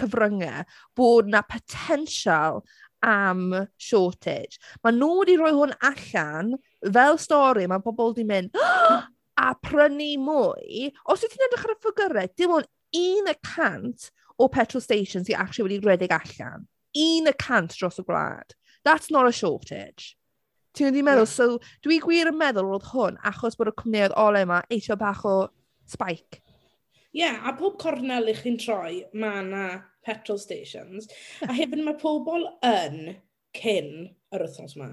cyfryngau bod na potensial am shortage. Mae nhw wedi rhoi hwn allan fel stori, mae pobl wedi mynd ah! a prynu mwy. Os wyt ti'n edrych ar y ffigurau, dim ond un y cant o petrol stations sy actually wedi rhedeg allan. Un y cant dros y gwlad. That's not a shortage. Ti'n wedi meddwl? So, dwi gwir yn meddwl oedd hwn achos bod y cwmnioedd olau yma eisiau bach o spike. Ie, yeah, a pob cornel i chi'n troi, mae yna petrol stations. a hefyd mae pobl yn cyn yr wythnos yma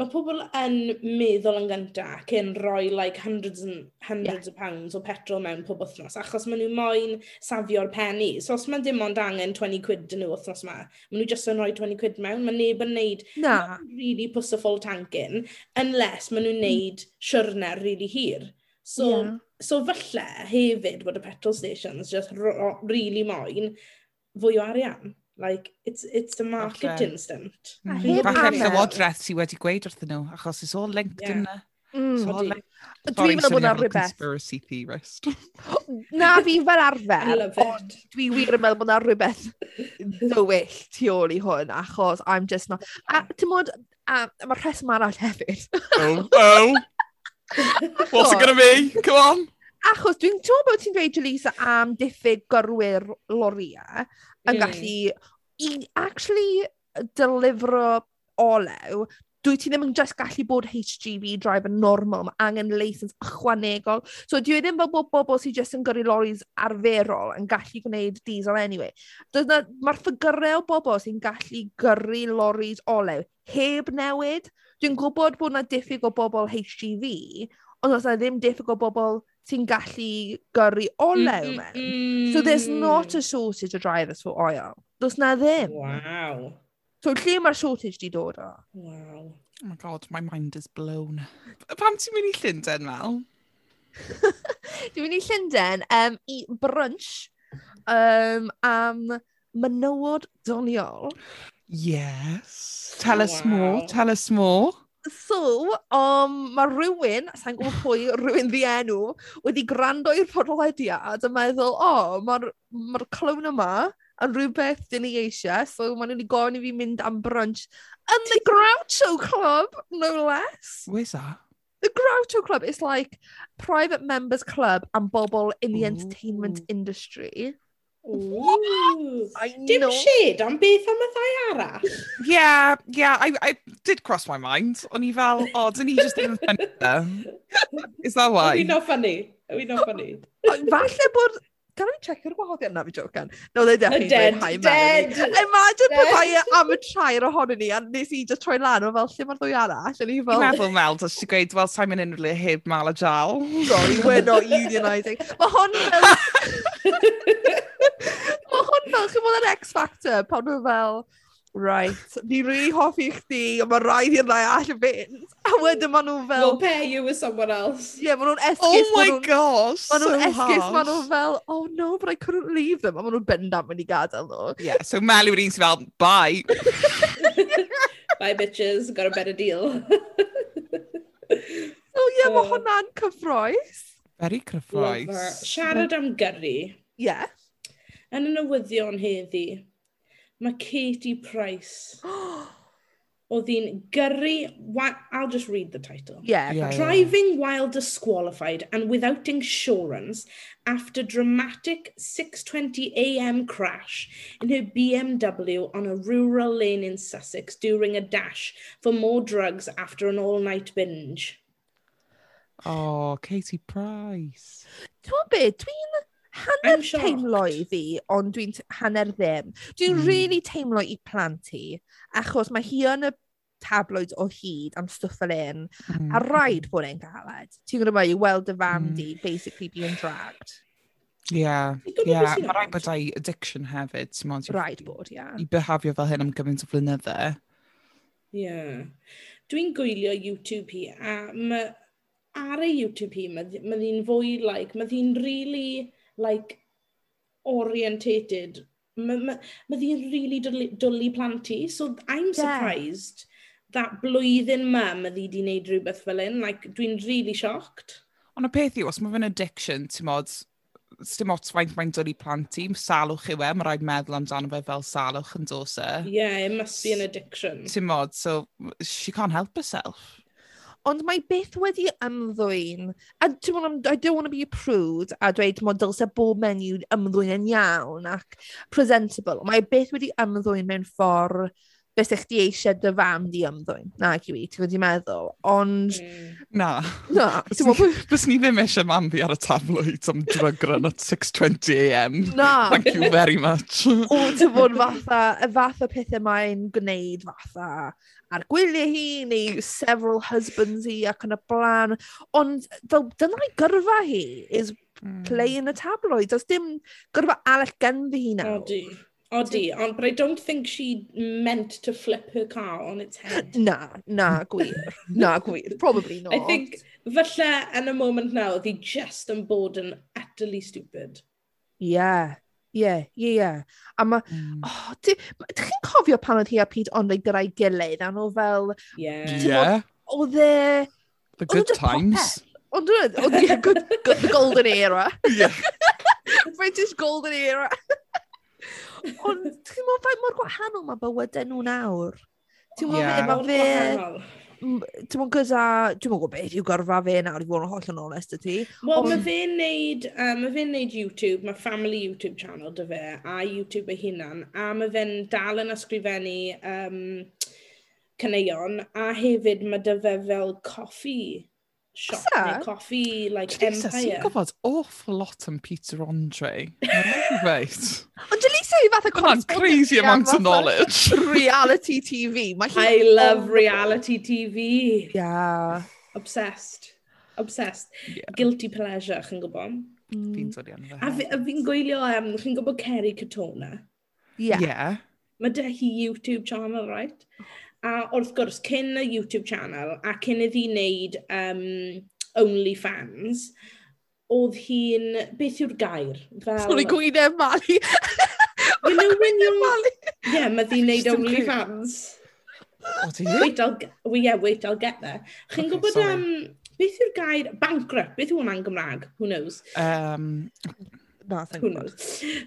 mae pobl yn meddwl yn gyntaf cyn rhoi like hundreds and hundreds yeah. of pounds o petrol mewn pob wythnos, achos maen nhw moyn safio'r penny. So os mae dim ond angen 20 quid yn nhw wythnos yma, maen nhw jyst yn rhoi 20 quid mewn, mae neb yn neud Na. really pws full tank in, unless maen nhw'n mm. neud siwrne really hir. So, yeah. so falle hefyd bod y petrol stations just really moyn fwy o arian. Like, it's, it's a mm. marketing stunt. Falle llywodraeth sydd wedi gweud wrthyn nhw, achos it's all linked yeah. there. Mm. So, like, Dwi'n meddwl bod na rhywbeth. Conspiracy theorist. na fi fel arfer, ond dwi wir yn meddwl bod na rhywbeth dywyll tu ôl i hwn, achos I'm just not... A ti'n modd, a mae'r rheswm arall hefyd. oh, oh! What's it gonna be? Come on! Achos dwi'n teimlo bod ti'n dweud, Jaleesa, am diffyg gyrwyr loria yn yeah. gallu i actually delifro olew, dwi ti ddim yn just gallu bod HGV driver normal, mae angen licence ychwanegol. So dwi e ddim fel bod bobl sy just yn gyrru loris arferol yn gallu gwneud diesel anyway. Mae'r ffigurau o bobl sy'n gallu gyrru loris olew heb newid. Dwi'n gwybod bod yna diffyg o bobl HGV, ond os yna ddim diffyg o bobl sy'n gallu gyrru olew. Mm, mm, mm. So there's not a shortage of drivers for oil. Does 'na ddim... Wow. ...So lle mae'r shortage 'di dod o? Wow. Oh my God, my mind is blown. Pam ti'n mynd i Llundain, Mel? Dwi'n mynd i Llundain um, i brunch um, am menywod doniol. Yes. Tell wow. us more, tell us more. So, um, mae rhywun, sa'n gwybod pwy, rhywun ddi enw, wedi gwrando i'r podlediad a meddwl, o, oh, mae'r ma clown yma yn rhywbeth dyn ni eisiau. So maen nhw wedi gofyn i fi mynd am brunch yn the Groucho Club, no less. Where's that? The Groucho Club is like private members club am bobl in the Ooh. entertainment industry. Ooh. I Dim know. shade am beth am y ddau arall. yeah, yeah, I, I did cross my mind. O'n i fel, oh, dyn ni just ddim yn ffynnu Is that why? Are we not funny? Are we not funny? Falle bod Can I check i'r wahoddiad? Na, fi jocan. No, they definitely dead, hi, Mary. Dead. Imagine pe bai am y trair ohonyn ni, a nes i just troi lan, o fel, lle mae'r ddwy arall? A ni fel... I'n meddwl, Mel, does ti gweud, well, Simon mynd unrhyw heb mal a jal. Sorry, we're not unionising. Mae hon fel... Mae hon fel, chi'n bod yn X Factor, pan nhw fel... Right, ni'n really hoffi chdi, ond mae rhaid i'r ddau all fynd. A wedyn maen nhw fel... We'll pair you with someone else. Ie, yeah, maen nhw'n esgus. Oh my gosh, Maen so nhw'n esgus, maen nhw fel, oh no, but I couldn't leave them. A maen nhw'n bendant mynd i gadael nhw. Yeah, so Mel yw'r un sy'n fel, bye. bye bitches, got a better deal. Oh so ie, yeah, mae hwnna'n cyffroes. Very cyffroes. Siarad am gyrru. Ie. Yeah. Yn y newyddion heddi, mae Katie Price. oedd hi'n gyrru... I'll just read the title. Yeah. yeah Driving yeah. while disqualified and without insurance after dramatic 6.20am crash in her BMW on a rural lane in Sussex during a dash for more drugs after an all-night binge. Oh, Katie Price. Ti'n be, dwi'n Hanner teimlo i fi, ond dwi'n t- hanner ddim. Dwi'n mm. really teimlo i plant hi, achos mae hi yn y tabloids o hyd am stwff fel un, mm. a rhaid bod e'n galed. Ti'n gwybod mae i weld dy fam mm. di basically being dragged. Ie, yeah, yeah. mae rhaid bod ei addiction hefyd, ti'n modd. Rhaid bod, ie. Yeah. I behafio fel hyn am gymaint o flynyddau. Ie. Yeah. Dwi'n gwylio YouTube hi, a ma, ar ei YouTube hi, mae ma ddi'n fwy, like, mae ddi'n really like, orientated. Mae ma, ma ddi'n really dwlu, dwlu plant i, so I'm surprised yeah. that blwyddyn ma, mae ddi di wneud rhywbeth fel un. Like, dwi'n really shocked. Ond y peth yw, os mae fe'n addiction, ti'n modd, dim ots faint mae'n dod i plant i, salwch yw e, mae rhaid meddwl amdano fe fel salwch yn dos e. Yeah, it must be an addiction. Ti'n modd, so she can't help herself. Ond mae byth wedi ymddwyn. A timod, I don't want to be a prude a dweud timod, dylse bob menyw ymddwyn yn iawn ac presentable. Mae byth wedi ymddwyn mewn ffordd beth byse chdi eisiau dy fam di ymddwyn. Na, yw ti'n gwybod i'n meddwl. Ond... Mm. Na. Na. Bys ni ddim eisiau mam fi ar y tabloid am drug run at 6.20am. Na. Thank you very much. o, ti'n bod fatha, y fath o pethau mae'n gwneud fatha ar gwyliau hi, neu several husbands hi ac yn y blaen. Ond fel dyna'i gyrfa hi, is hmm. play in the tabloid. Does dim gyrfa Alec Ganddi hi nawr. Odi. Odi, ond but I don't think she meant to flip her car on its head. Na, na, gwir. na, gwir. Probably not. I think, falle, yn y moment nawr, oedd hi just yn bod yn utterly stupid. Yeah, Ie, ie, ie. A ma'... Mm. O, d- dach chi'n cofio pan oedd hi a Pete ond gyda'i gilydd a nhw fel... Ie. Yeah, Oedd e... The e good times. Ond oedd e, good, good, the golden era. Yeah. British golden era. Ond ti'n meddwl faint mor gwahanol mae bywydau nhw nawr? Ti'n meddwl yeah. fe... Ti'n mwyn gyda... Dwi'n mwyn gwybod beth yw gyrfa fe nawr i fod yn holl yn onest y ti. Wel, mae fe'n neud, uh, mae fe'n neud YouTube, mae family YouTube channel dy fe, a YouTube ei hunan, a mae fe'n dal yn ysgrifennu um, caneuon, a hefyd mae dy fe fel coffi shop neu coffi, like Jesus, empire. Ti'n gofod awful lot am Peter Andre. Right. Ond dylai sef fath o That's crazy amount of knowledge. reality TV. Mae I love reality TV. Yeah. Obsessed. Obsessed. Yeah. Guilty pleasure, chi'n gwybod? Mm. Fi'n dod iawn. A fi'n fi gwylio, um, chi'n gwybod Kerry Katona? Yeah. yeah. Mae dy hi YouTube channel, right? Oh. A wrth gwrs, cyn y YouTube channel a cyn iddi wneud um, OnlyFans, oedd hi'n... Beth yw'r gair? Fel... Sorry, gwyneb Mali! you know when you're... Yeah, mae ddi'n neud OnlyFans. O, ti? Wait, I'll get, well, yeah, wait, I'll get there. Chi'n okay, gwybod. Um, beth yw'r gair bankrupt? Beth yw hwnna'n Gymraeg? Who knows? Um, Na, sa'n gwybod.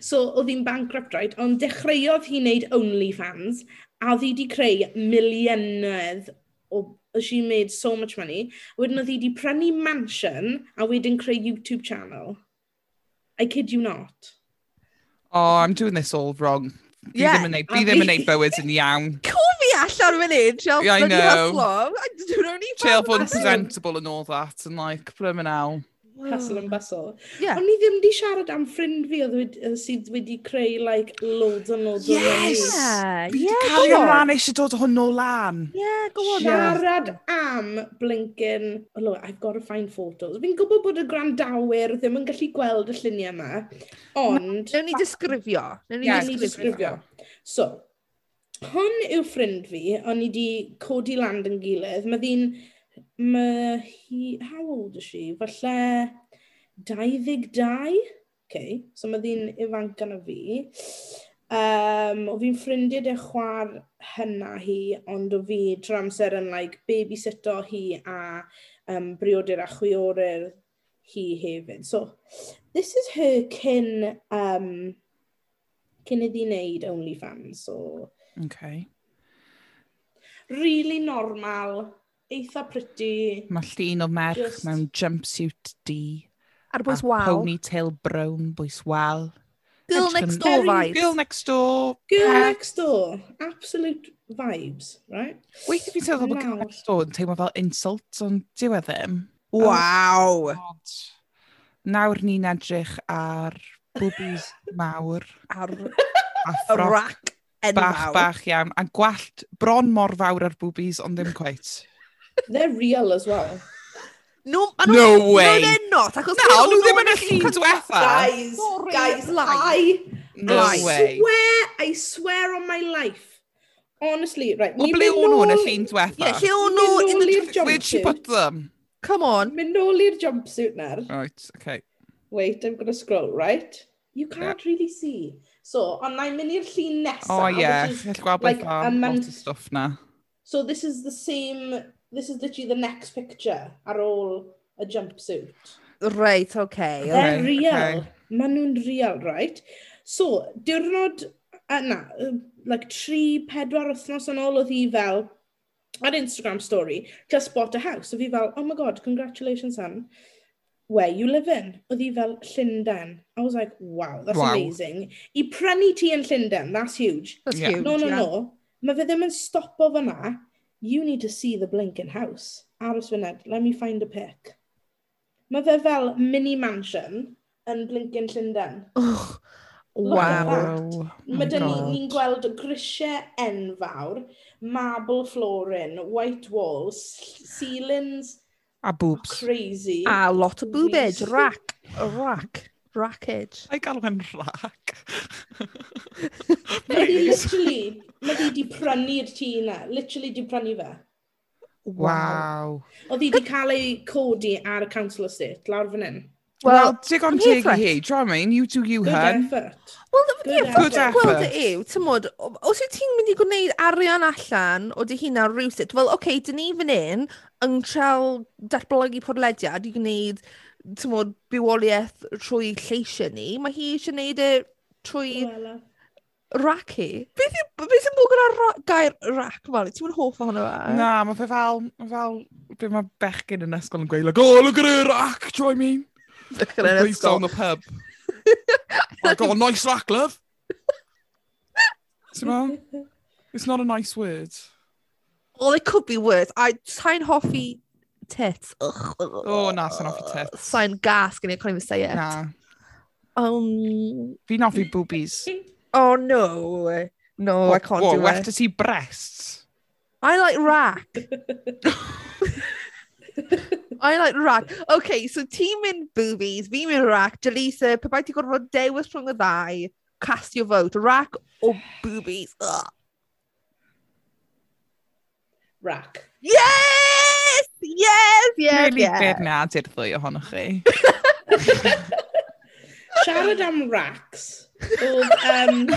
So, oedd hi'n bankrupt, right? Ond dechreuodd hi wneud OnlyFans, a oedd hi wedi creu miliynedd o... She made so much money. Wedyn oedd hi wedi prynu mansion, a wedyn creu YouTube channel. I kid you not. Oh, I'm doing this all wrong. Fi yeah, ddim yn neud, fi ddim yn neud bywyd yn iawn. Cw fi allan fan hyn, Chelsea, yeah, I know. I don't know. Chelsea fod yn presentable and all that, and like, put blym in awl hustle and bustle. Yeah. Ond ni ddim wedi siarad am ffrind fi oedd wed, sydd wedi creu like, loads and loads yes! o rhywun. Yeah, Fi yeah, cael ei ymlaen eisiau dod hwnnw lan. Yeah, go on. Siarad yeah. am blinkin, oh, look, I've got to find photos. Fi'n gwybod bod y grandawyr ddim yn gallu gweld y lluniau yma, ond... Newn ni disgrifio. Newn ni yeah, ni disgrifio. So, hwn yw ffrind fi, o'n i wedi codi land yn gilydd. Mae ddi'n mae hi, how old is she? Falle 22? Okay, so mae ddi'n ifanc gan y fi. Um, o fi'n ffrindiau de chwar hynna hi, ond o fi trwy amser yn like, babysito hi a um, briodur a chwioryr hi hefyd. So, this is her cyn, um, cyn iddi wneud OnlyFans. So, okay. Really normal eitha pretty. Mae llun o merch Just... mewn jumpsuit di. Ar bwys wal. ponytail brown, bwys wal. Girl Edrych next door vibes. Girl next door. Girl pet. next door. Absolute vibes, right? Weithio fi'n teimlo bod girl next door yn teimlo fel insult, ond diw e ddim. Oh, Waw! Oh, Nawr ni'n edrych ar bwbis mawr. Ar a froc. Rac enfawr. Bach, bach iawn. A gwallt bron mor fawr ar bwbis, ond ddim cweit. They're real as well. No, no, no way. No, they're not. No, na, o'n nhw ddim yn y llun diwetha. Guys, Sorry, guys, lie. No I way. swear, I swear on my life. Honestly, right. O ble o'n nhw yn y llun diwetha? Yeah, lle o'n nhw? Where'd she put them? Come on. Mynd nôl i'r jumpsuit ner. Right, okay. Wait, I'm going to scroll, right? You can't yeah. really see. So, ond na'n mynd i'r llun nesaf. Oh, yeah. Gweld like, a month... lot of stuff na. So, this is the same this is literally the next picture ar ôl a jumpsuit. Right, okay. They're right, real. Okay. Maen nhw'n real, right? So, diwrnod, uh, na, like tri, pedwar wythnos yn ôl oedd hi fel, ar Instagram story, just bought a house. So fi fel, oh my god, congratulations, hon. Where you live in? Oedd hi fel Llundain. I was like, wow, that's wow. amazing. I prynu ti yn Llundain, that's huge. That's yeah. huge, No, no, yeah. no. Mae fe ddim yn stopo fyna. You need to see the blinking house. Aros fyned, let me find a pic. Mae fe fel mini mansion yn blinking Llundain. Oh, wow. Mae dyn ni'n gweld grisiau enfawr, marble flooring, white walls, ceilings. A boobs. Crazy. A lot o boobage. Rack. Rack. Wreckage. Ai galw fe'n Mae Ydy, literally, mae di di prynu'r tŷ yna. Literally di prynu fe. Wow. Oedd hi di cael ei codi ar y Council Estate, lawr fan hyn. Wel, digon teg i hi, Dramain, you do you, hun. effort. Wel, Good effort. Gweld y yw, ti'n modd, os yw ti'n mynd i gwneud arian allan o dy hunan rhywsut, wel, oce, okay, dyn ni fan hyn yn trel datblygu podlediad i gwneud tymod, bywoliaeth trwy lleisiau ni, mae hi eisiau wneud e trwy... Wela. ...rac. Beth yw... Be sy'n bod gyda ra- gair rac fel? Ti'n mynd hoff ohono fe? Na, mae fe fel... Mae fel... Be mae bechgyn yn ysgol yn gweud, like, oh, look at her rac, do you know what I mean? Look yn her ysgol. down the pub. like, oh, nice rack, love. Ti'n meddwl? It's not a nice word. Well, it could be worse. I sain hoffi tits. Ugh. Oh, na, sa'n offi tits. Sain gas gen i, can't even say it. Na. Um... Fi'n offi boobies. Oh, no. No, what, I can't what, do well, it. Well, ti breasts? I like rack. I like rack. Okay, so ti'n mynd boobies, fi'n mynd rack. Jalisa, pe bai ti gorfod dewis rhwng y ddau, cast your vote. Rack o boobies. Ugh. Rack. Yeah! Yes! Yes! Yes! Really yes. byd na di'r ddwy ohonoch chi. Siarad am racks. Oedd, um,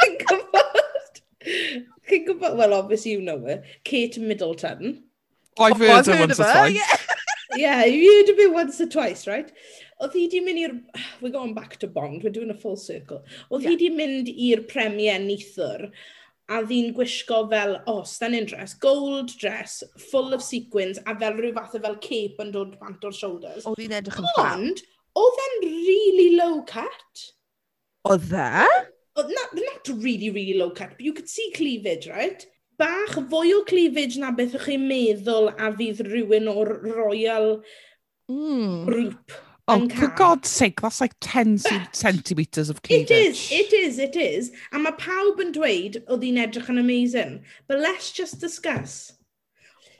chi'n gwybod, chi'n gwybod, well, obviously you know her, Kate Middleton. I've heard, oh, I've her heard once or twice. Yeah. yeah, heard of been once or twice, right? Oedd hi di mynd i'r... We're going back to Bond, we're doing a full circle. Oedd yeah. hi di mynd i'r premier neithwr a ddi'n gwisgo fel, o, oh, stunning dress, gold dress, full of sequins, a fel rhyw fath o fel cape yn dod bant o'r shoulders. Oedd hi'n edrych yn fab. Ond, oedd e'n really low cut. Oedd e? Not, not really, really low cut, but you could see cleavage, right? Bach fwy o cleavage na beth ych chi'n meddwl a fydd rhywun o'r royal mm. group Oh, for God's sake, that's like 10 centimetres of cleavage. It is, it is, it is. A mae pawb yn dweud oedd hi'n edrych yn amazing. But let's just discuss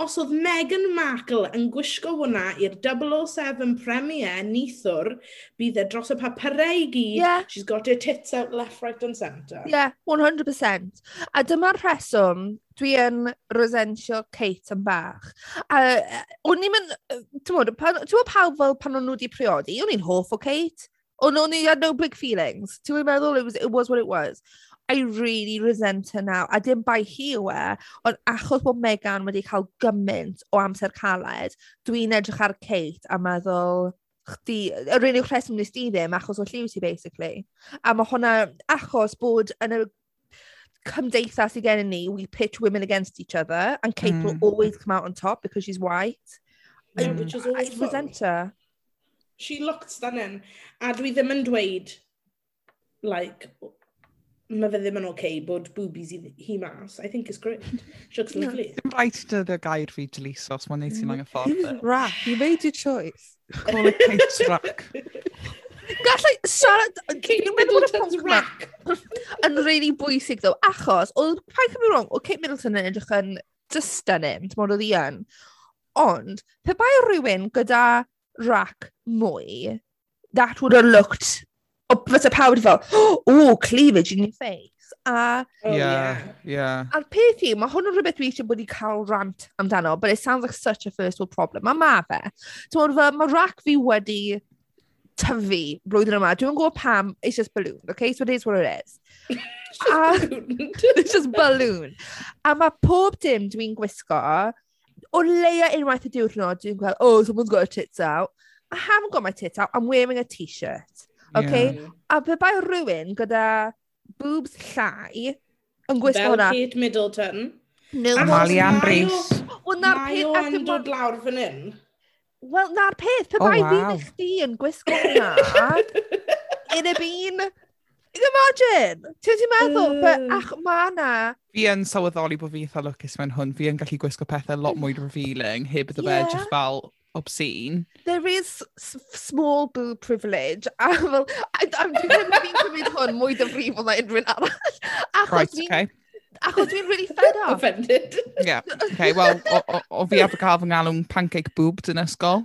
os oedd Meghan Markle yn gwisgo hwnna i'r 007 premiere nithwr, bydd e dros y papurau i gyd, yeah. she's got her tits out left, right and centre. Yeah, 100%. A dyma'r rheswm dwi yn resentio Kate yn bach. A uh, o'n i'n mynd, ti'n bod, pawb fel pan o'n nhw wedi priodi, o'n i'n hoff o Kate. O'n i had no big feelings. Ti'n meddwl, it was, it was what it was. I really resent her now. A dim bai hi yw e, ond achos bod Megan wedi cael gymaint o amser caled, dwi'n edrych ar Kate a meddwl, chdi, yr unig rheswm nes di ddim, achos o lliw ti, basically. A mae hwnna, achos bod yn y cymdeithas sydd gennym ni, we pitch women against each other, and Kate mm. will hmm. always come out on top because she's white. Mm. Which was I resent her. She looked stunning. A dwi ddim yn dweud, like, mae fe ddim yn oce okay bod boobies i hi mas. I think it's great. She looks lovely. Dim rhaid dy dy gair fi dylus os mae'n neud ti'n anghyffordd. Mm. Rap, you made your choice. Call it Kate's rack. Gallai siarad... Kate Middleton's rack. Yn really bwysig, ddo, achos, oedd, pa'n cymryd wrong, oedd Kate Middleton yn edrych yn just stunning, dim ond oedd i yn. Ond, pe bai rhywun gyda rack mwy, that would have looked Fyse pawb 'di fel oh, cleavage in your face" a... Oh, yeah, yeah. ...A'r peth yw, mae hwn yn rhywbeth dwi eisiau bod ni'n cael rant amdano but it sounds like such a first world problem Mae ma fe. Timod fel mae rac fi wedi tyfu blwyddyn yma. Dwi'n gwybod pam, it's just balloon, okay? So it is what it is. a, it's just balloon. A mae pob dim dwi'n gwisgo, o leia unwaith y diwrnod, dwi'n gweld, oh, someone's got a tits out. I haven't got my tits out, I'm wearing a t-shirt okay? Yeah. A pe bai rhywun gyda boobs llai yn gwisgo hwnna... Fel Kate Middleton. No, a Malian Rees. Wel, na'r peth... Mae o'n dod lawr fan hyn. Wel, na'r peth, pe oh, bai fi neu chdi yn gwisgo hwnna, In a bean, Imagine! Ti'n ti'n meddwl? Uh, ach, mae na... Fi yn sylweddoli bod fi eitha lwcus mewn hwn. Fi yn gallu gwisgo pethau lot mwy revealing heb iddo yeah. fe edrych fel obscene. There is small boob privilege. A fel, dwi'n ddim cymryd hwn mwy dyfrifol na unrhyw'n arall. Achos right, okay. Achos dwi'n really fed up. Offended. Yeah, okay, well, o, o, o fi ar gael fy ngalw'n pancake boob dyn ysgol.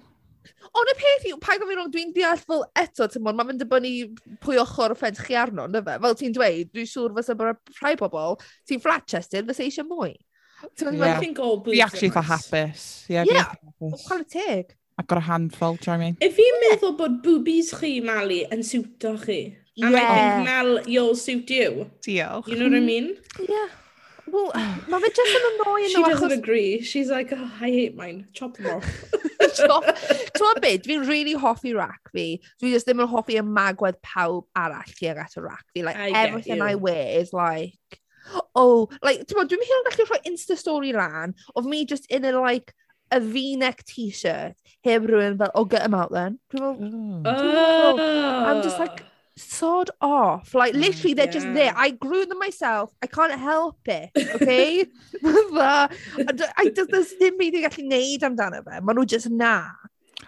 Ond y peth yw, pa gofyn rong, dwi'n deall fel eto, ti'n mwyn, mae'n dibynnu pwy ochr o ffens chi arno, ynddo fe? Fel ti'n dweud, dwi'n siŵr fysa bod rhai bobl, ti'n flat-chested, fysa eisiau mwy. So yeah. I think all boots Fi actually eitha hapus. Ie, yeah, chwarae teg. I've got a handful, do you know what I mean? If fi'n meddwl bod boobies chi, Mali, yn siwto chi. And yeah. I think Mel, you'll suit you. Diolch. You know what I mean? Yeah. Well, mae fe just yn annoying She doesn't achos... agree. She's like, oh, I hate mine. Chop them off. Chop. Ti'n byd, fi'n really hoffi rac fi. Dwi just ddim yn hoffi y magwedd pawb arall tuag at y rac fi. Like, I everything I wear is like... Oh, like ti'n bod, dwi'n meddwl gallu rhoi Insta story lan of me just in a like a V-neck t-shirt heb rhywun fel "Oh get him out then." Dwi'n oh. meddwl... oh. ...I'm just like oh. sod off. Like oh, literally they're just there. I grew them myself. I can't help it, okay? Fatha I just there's ddim byd i gallu neud amdano fe. Maen nhw just na.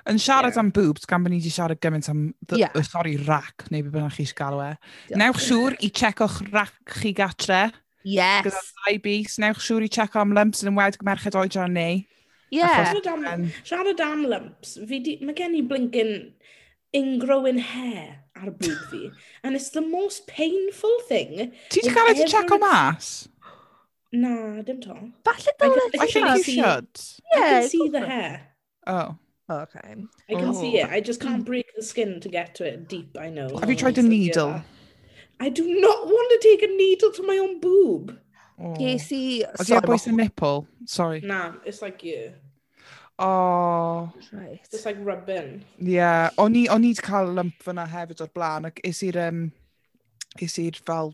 Yn siarad yeah. am boobs, gan bod ni wedi siarad gymaint am the, yeah. sorry, rac, neu beth bynnag chi'n galw e. Newch siŵr i checko'ch rac chi gatre. Yes. Gyda'r ddau bus, newch siŵr i check am lumps yn ymwed merched oedran ni. Yeah. Siarad am lumps, fi di, mae gen i blinkin ingrowing hair ar bwyd fi. And it's the most painful thing. Ti di cael ei check o mas? Na, dim to. Falle dyle ti. I think you should. Yeah, I can see the hair. Oh. oh. Okay. I can oh. see it. I just can't break the skin to get to it deep, I know. Have you tried a needle? I do not want to take a needle to my own boob. Oh. Yes, i... Ydy e bwys y nipple? Sorry. Na, it's like you. Oh. Right. It's like rubbing. Yeah, o'n i, o'n i wedi cael lump fyna hefyd o'r blaen, ac is i'r, um, is i'r fel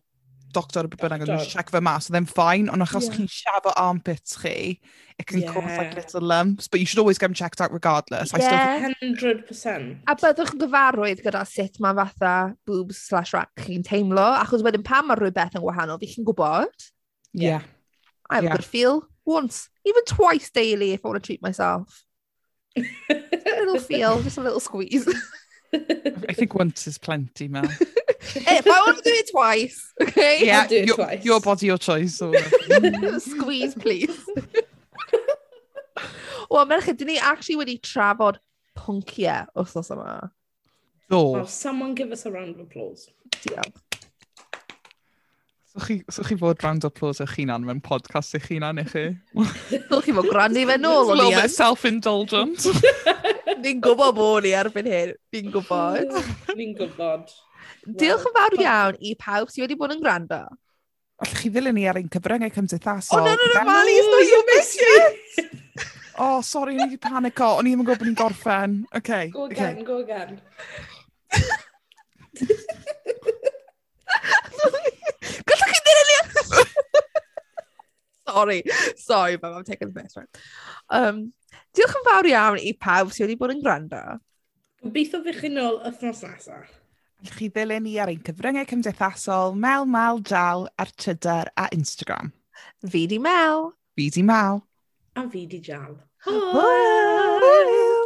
doctor o bynnag, yn check fe mas, and then fine, ond achos yeah. chi'n siafo armpits chi, it can yeah. cause like little lumps, but you should always get them checked out regardless. Yeah, I still... 100%. A byddwch yn gyfarwydd gyda sut mae fatha boobs slash rack chi'n teimlo, achos wedyn pan mae rhywbeth yn wahanol, fi chi'n gwybod. Yeah. yeah. I have yeah. a good feel. Once, even twice daily if I want to treat myself. just a little feel, just a little squeeze. I think once is plenty, Mel. if I want to do it twice, okay? Yeah, I'll do it your, twice. Your body, your choice. Squeeze, please. Wel, merched, dyn ni actually wedi trafod pynciau wythnos yma. Do. Oh, someone give us a round of applause. Diolch. So chi, so chi fod round of applause eich hunan mewn podcast eich hunan i chi? so chi fod gwrandu fe nôl o'n i. A little bit self-indulgent. Ni'n gwybod bod ni erbyn hyn. Ni'n gwybod. Ni'n gwybod. Diolch yn fawr iawn i pawb sydd wedi bod yn gwrando. Allwch chi ddilyn ni ar ein cyfryngau cymdeithasol. Oh, no, no, no, Mali, it's not your mission! oh, sorry, o'n i wedi panico. O'n i ddim yn gwybod bod ni'n gorffen. Okay, go again, okay. go again. Gallwch chi ddilyn ni Sorry, sorry, but I'm taking the best right. Um, Diolch yn fawr iawn i pawb sydd wedi bod yn gwrando. Gobeithio bych chi'n ôl wythnos nesaf. Allwch chi ddilyn ni ar ein cyfryngau cymdeithasol Mel Mal Dal ar Twitter a Instagram. Fi di Mel. Fi di Mal. A fi di Jal. Hwyl!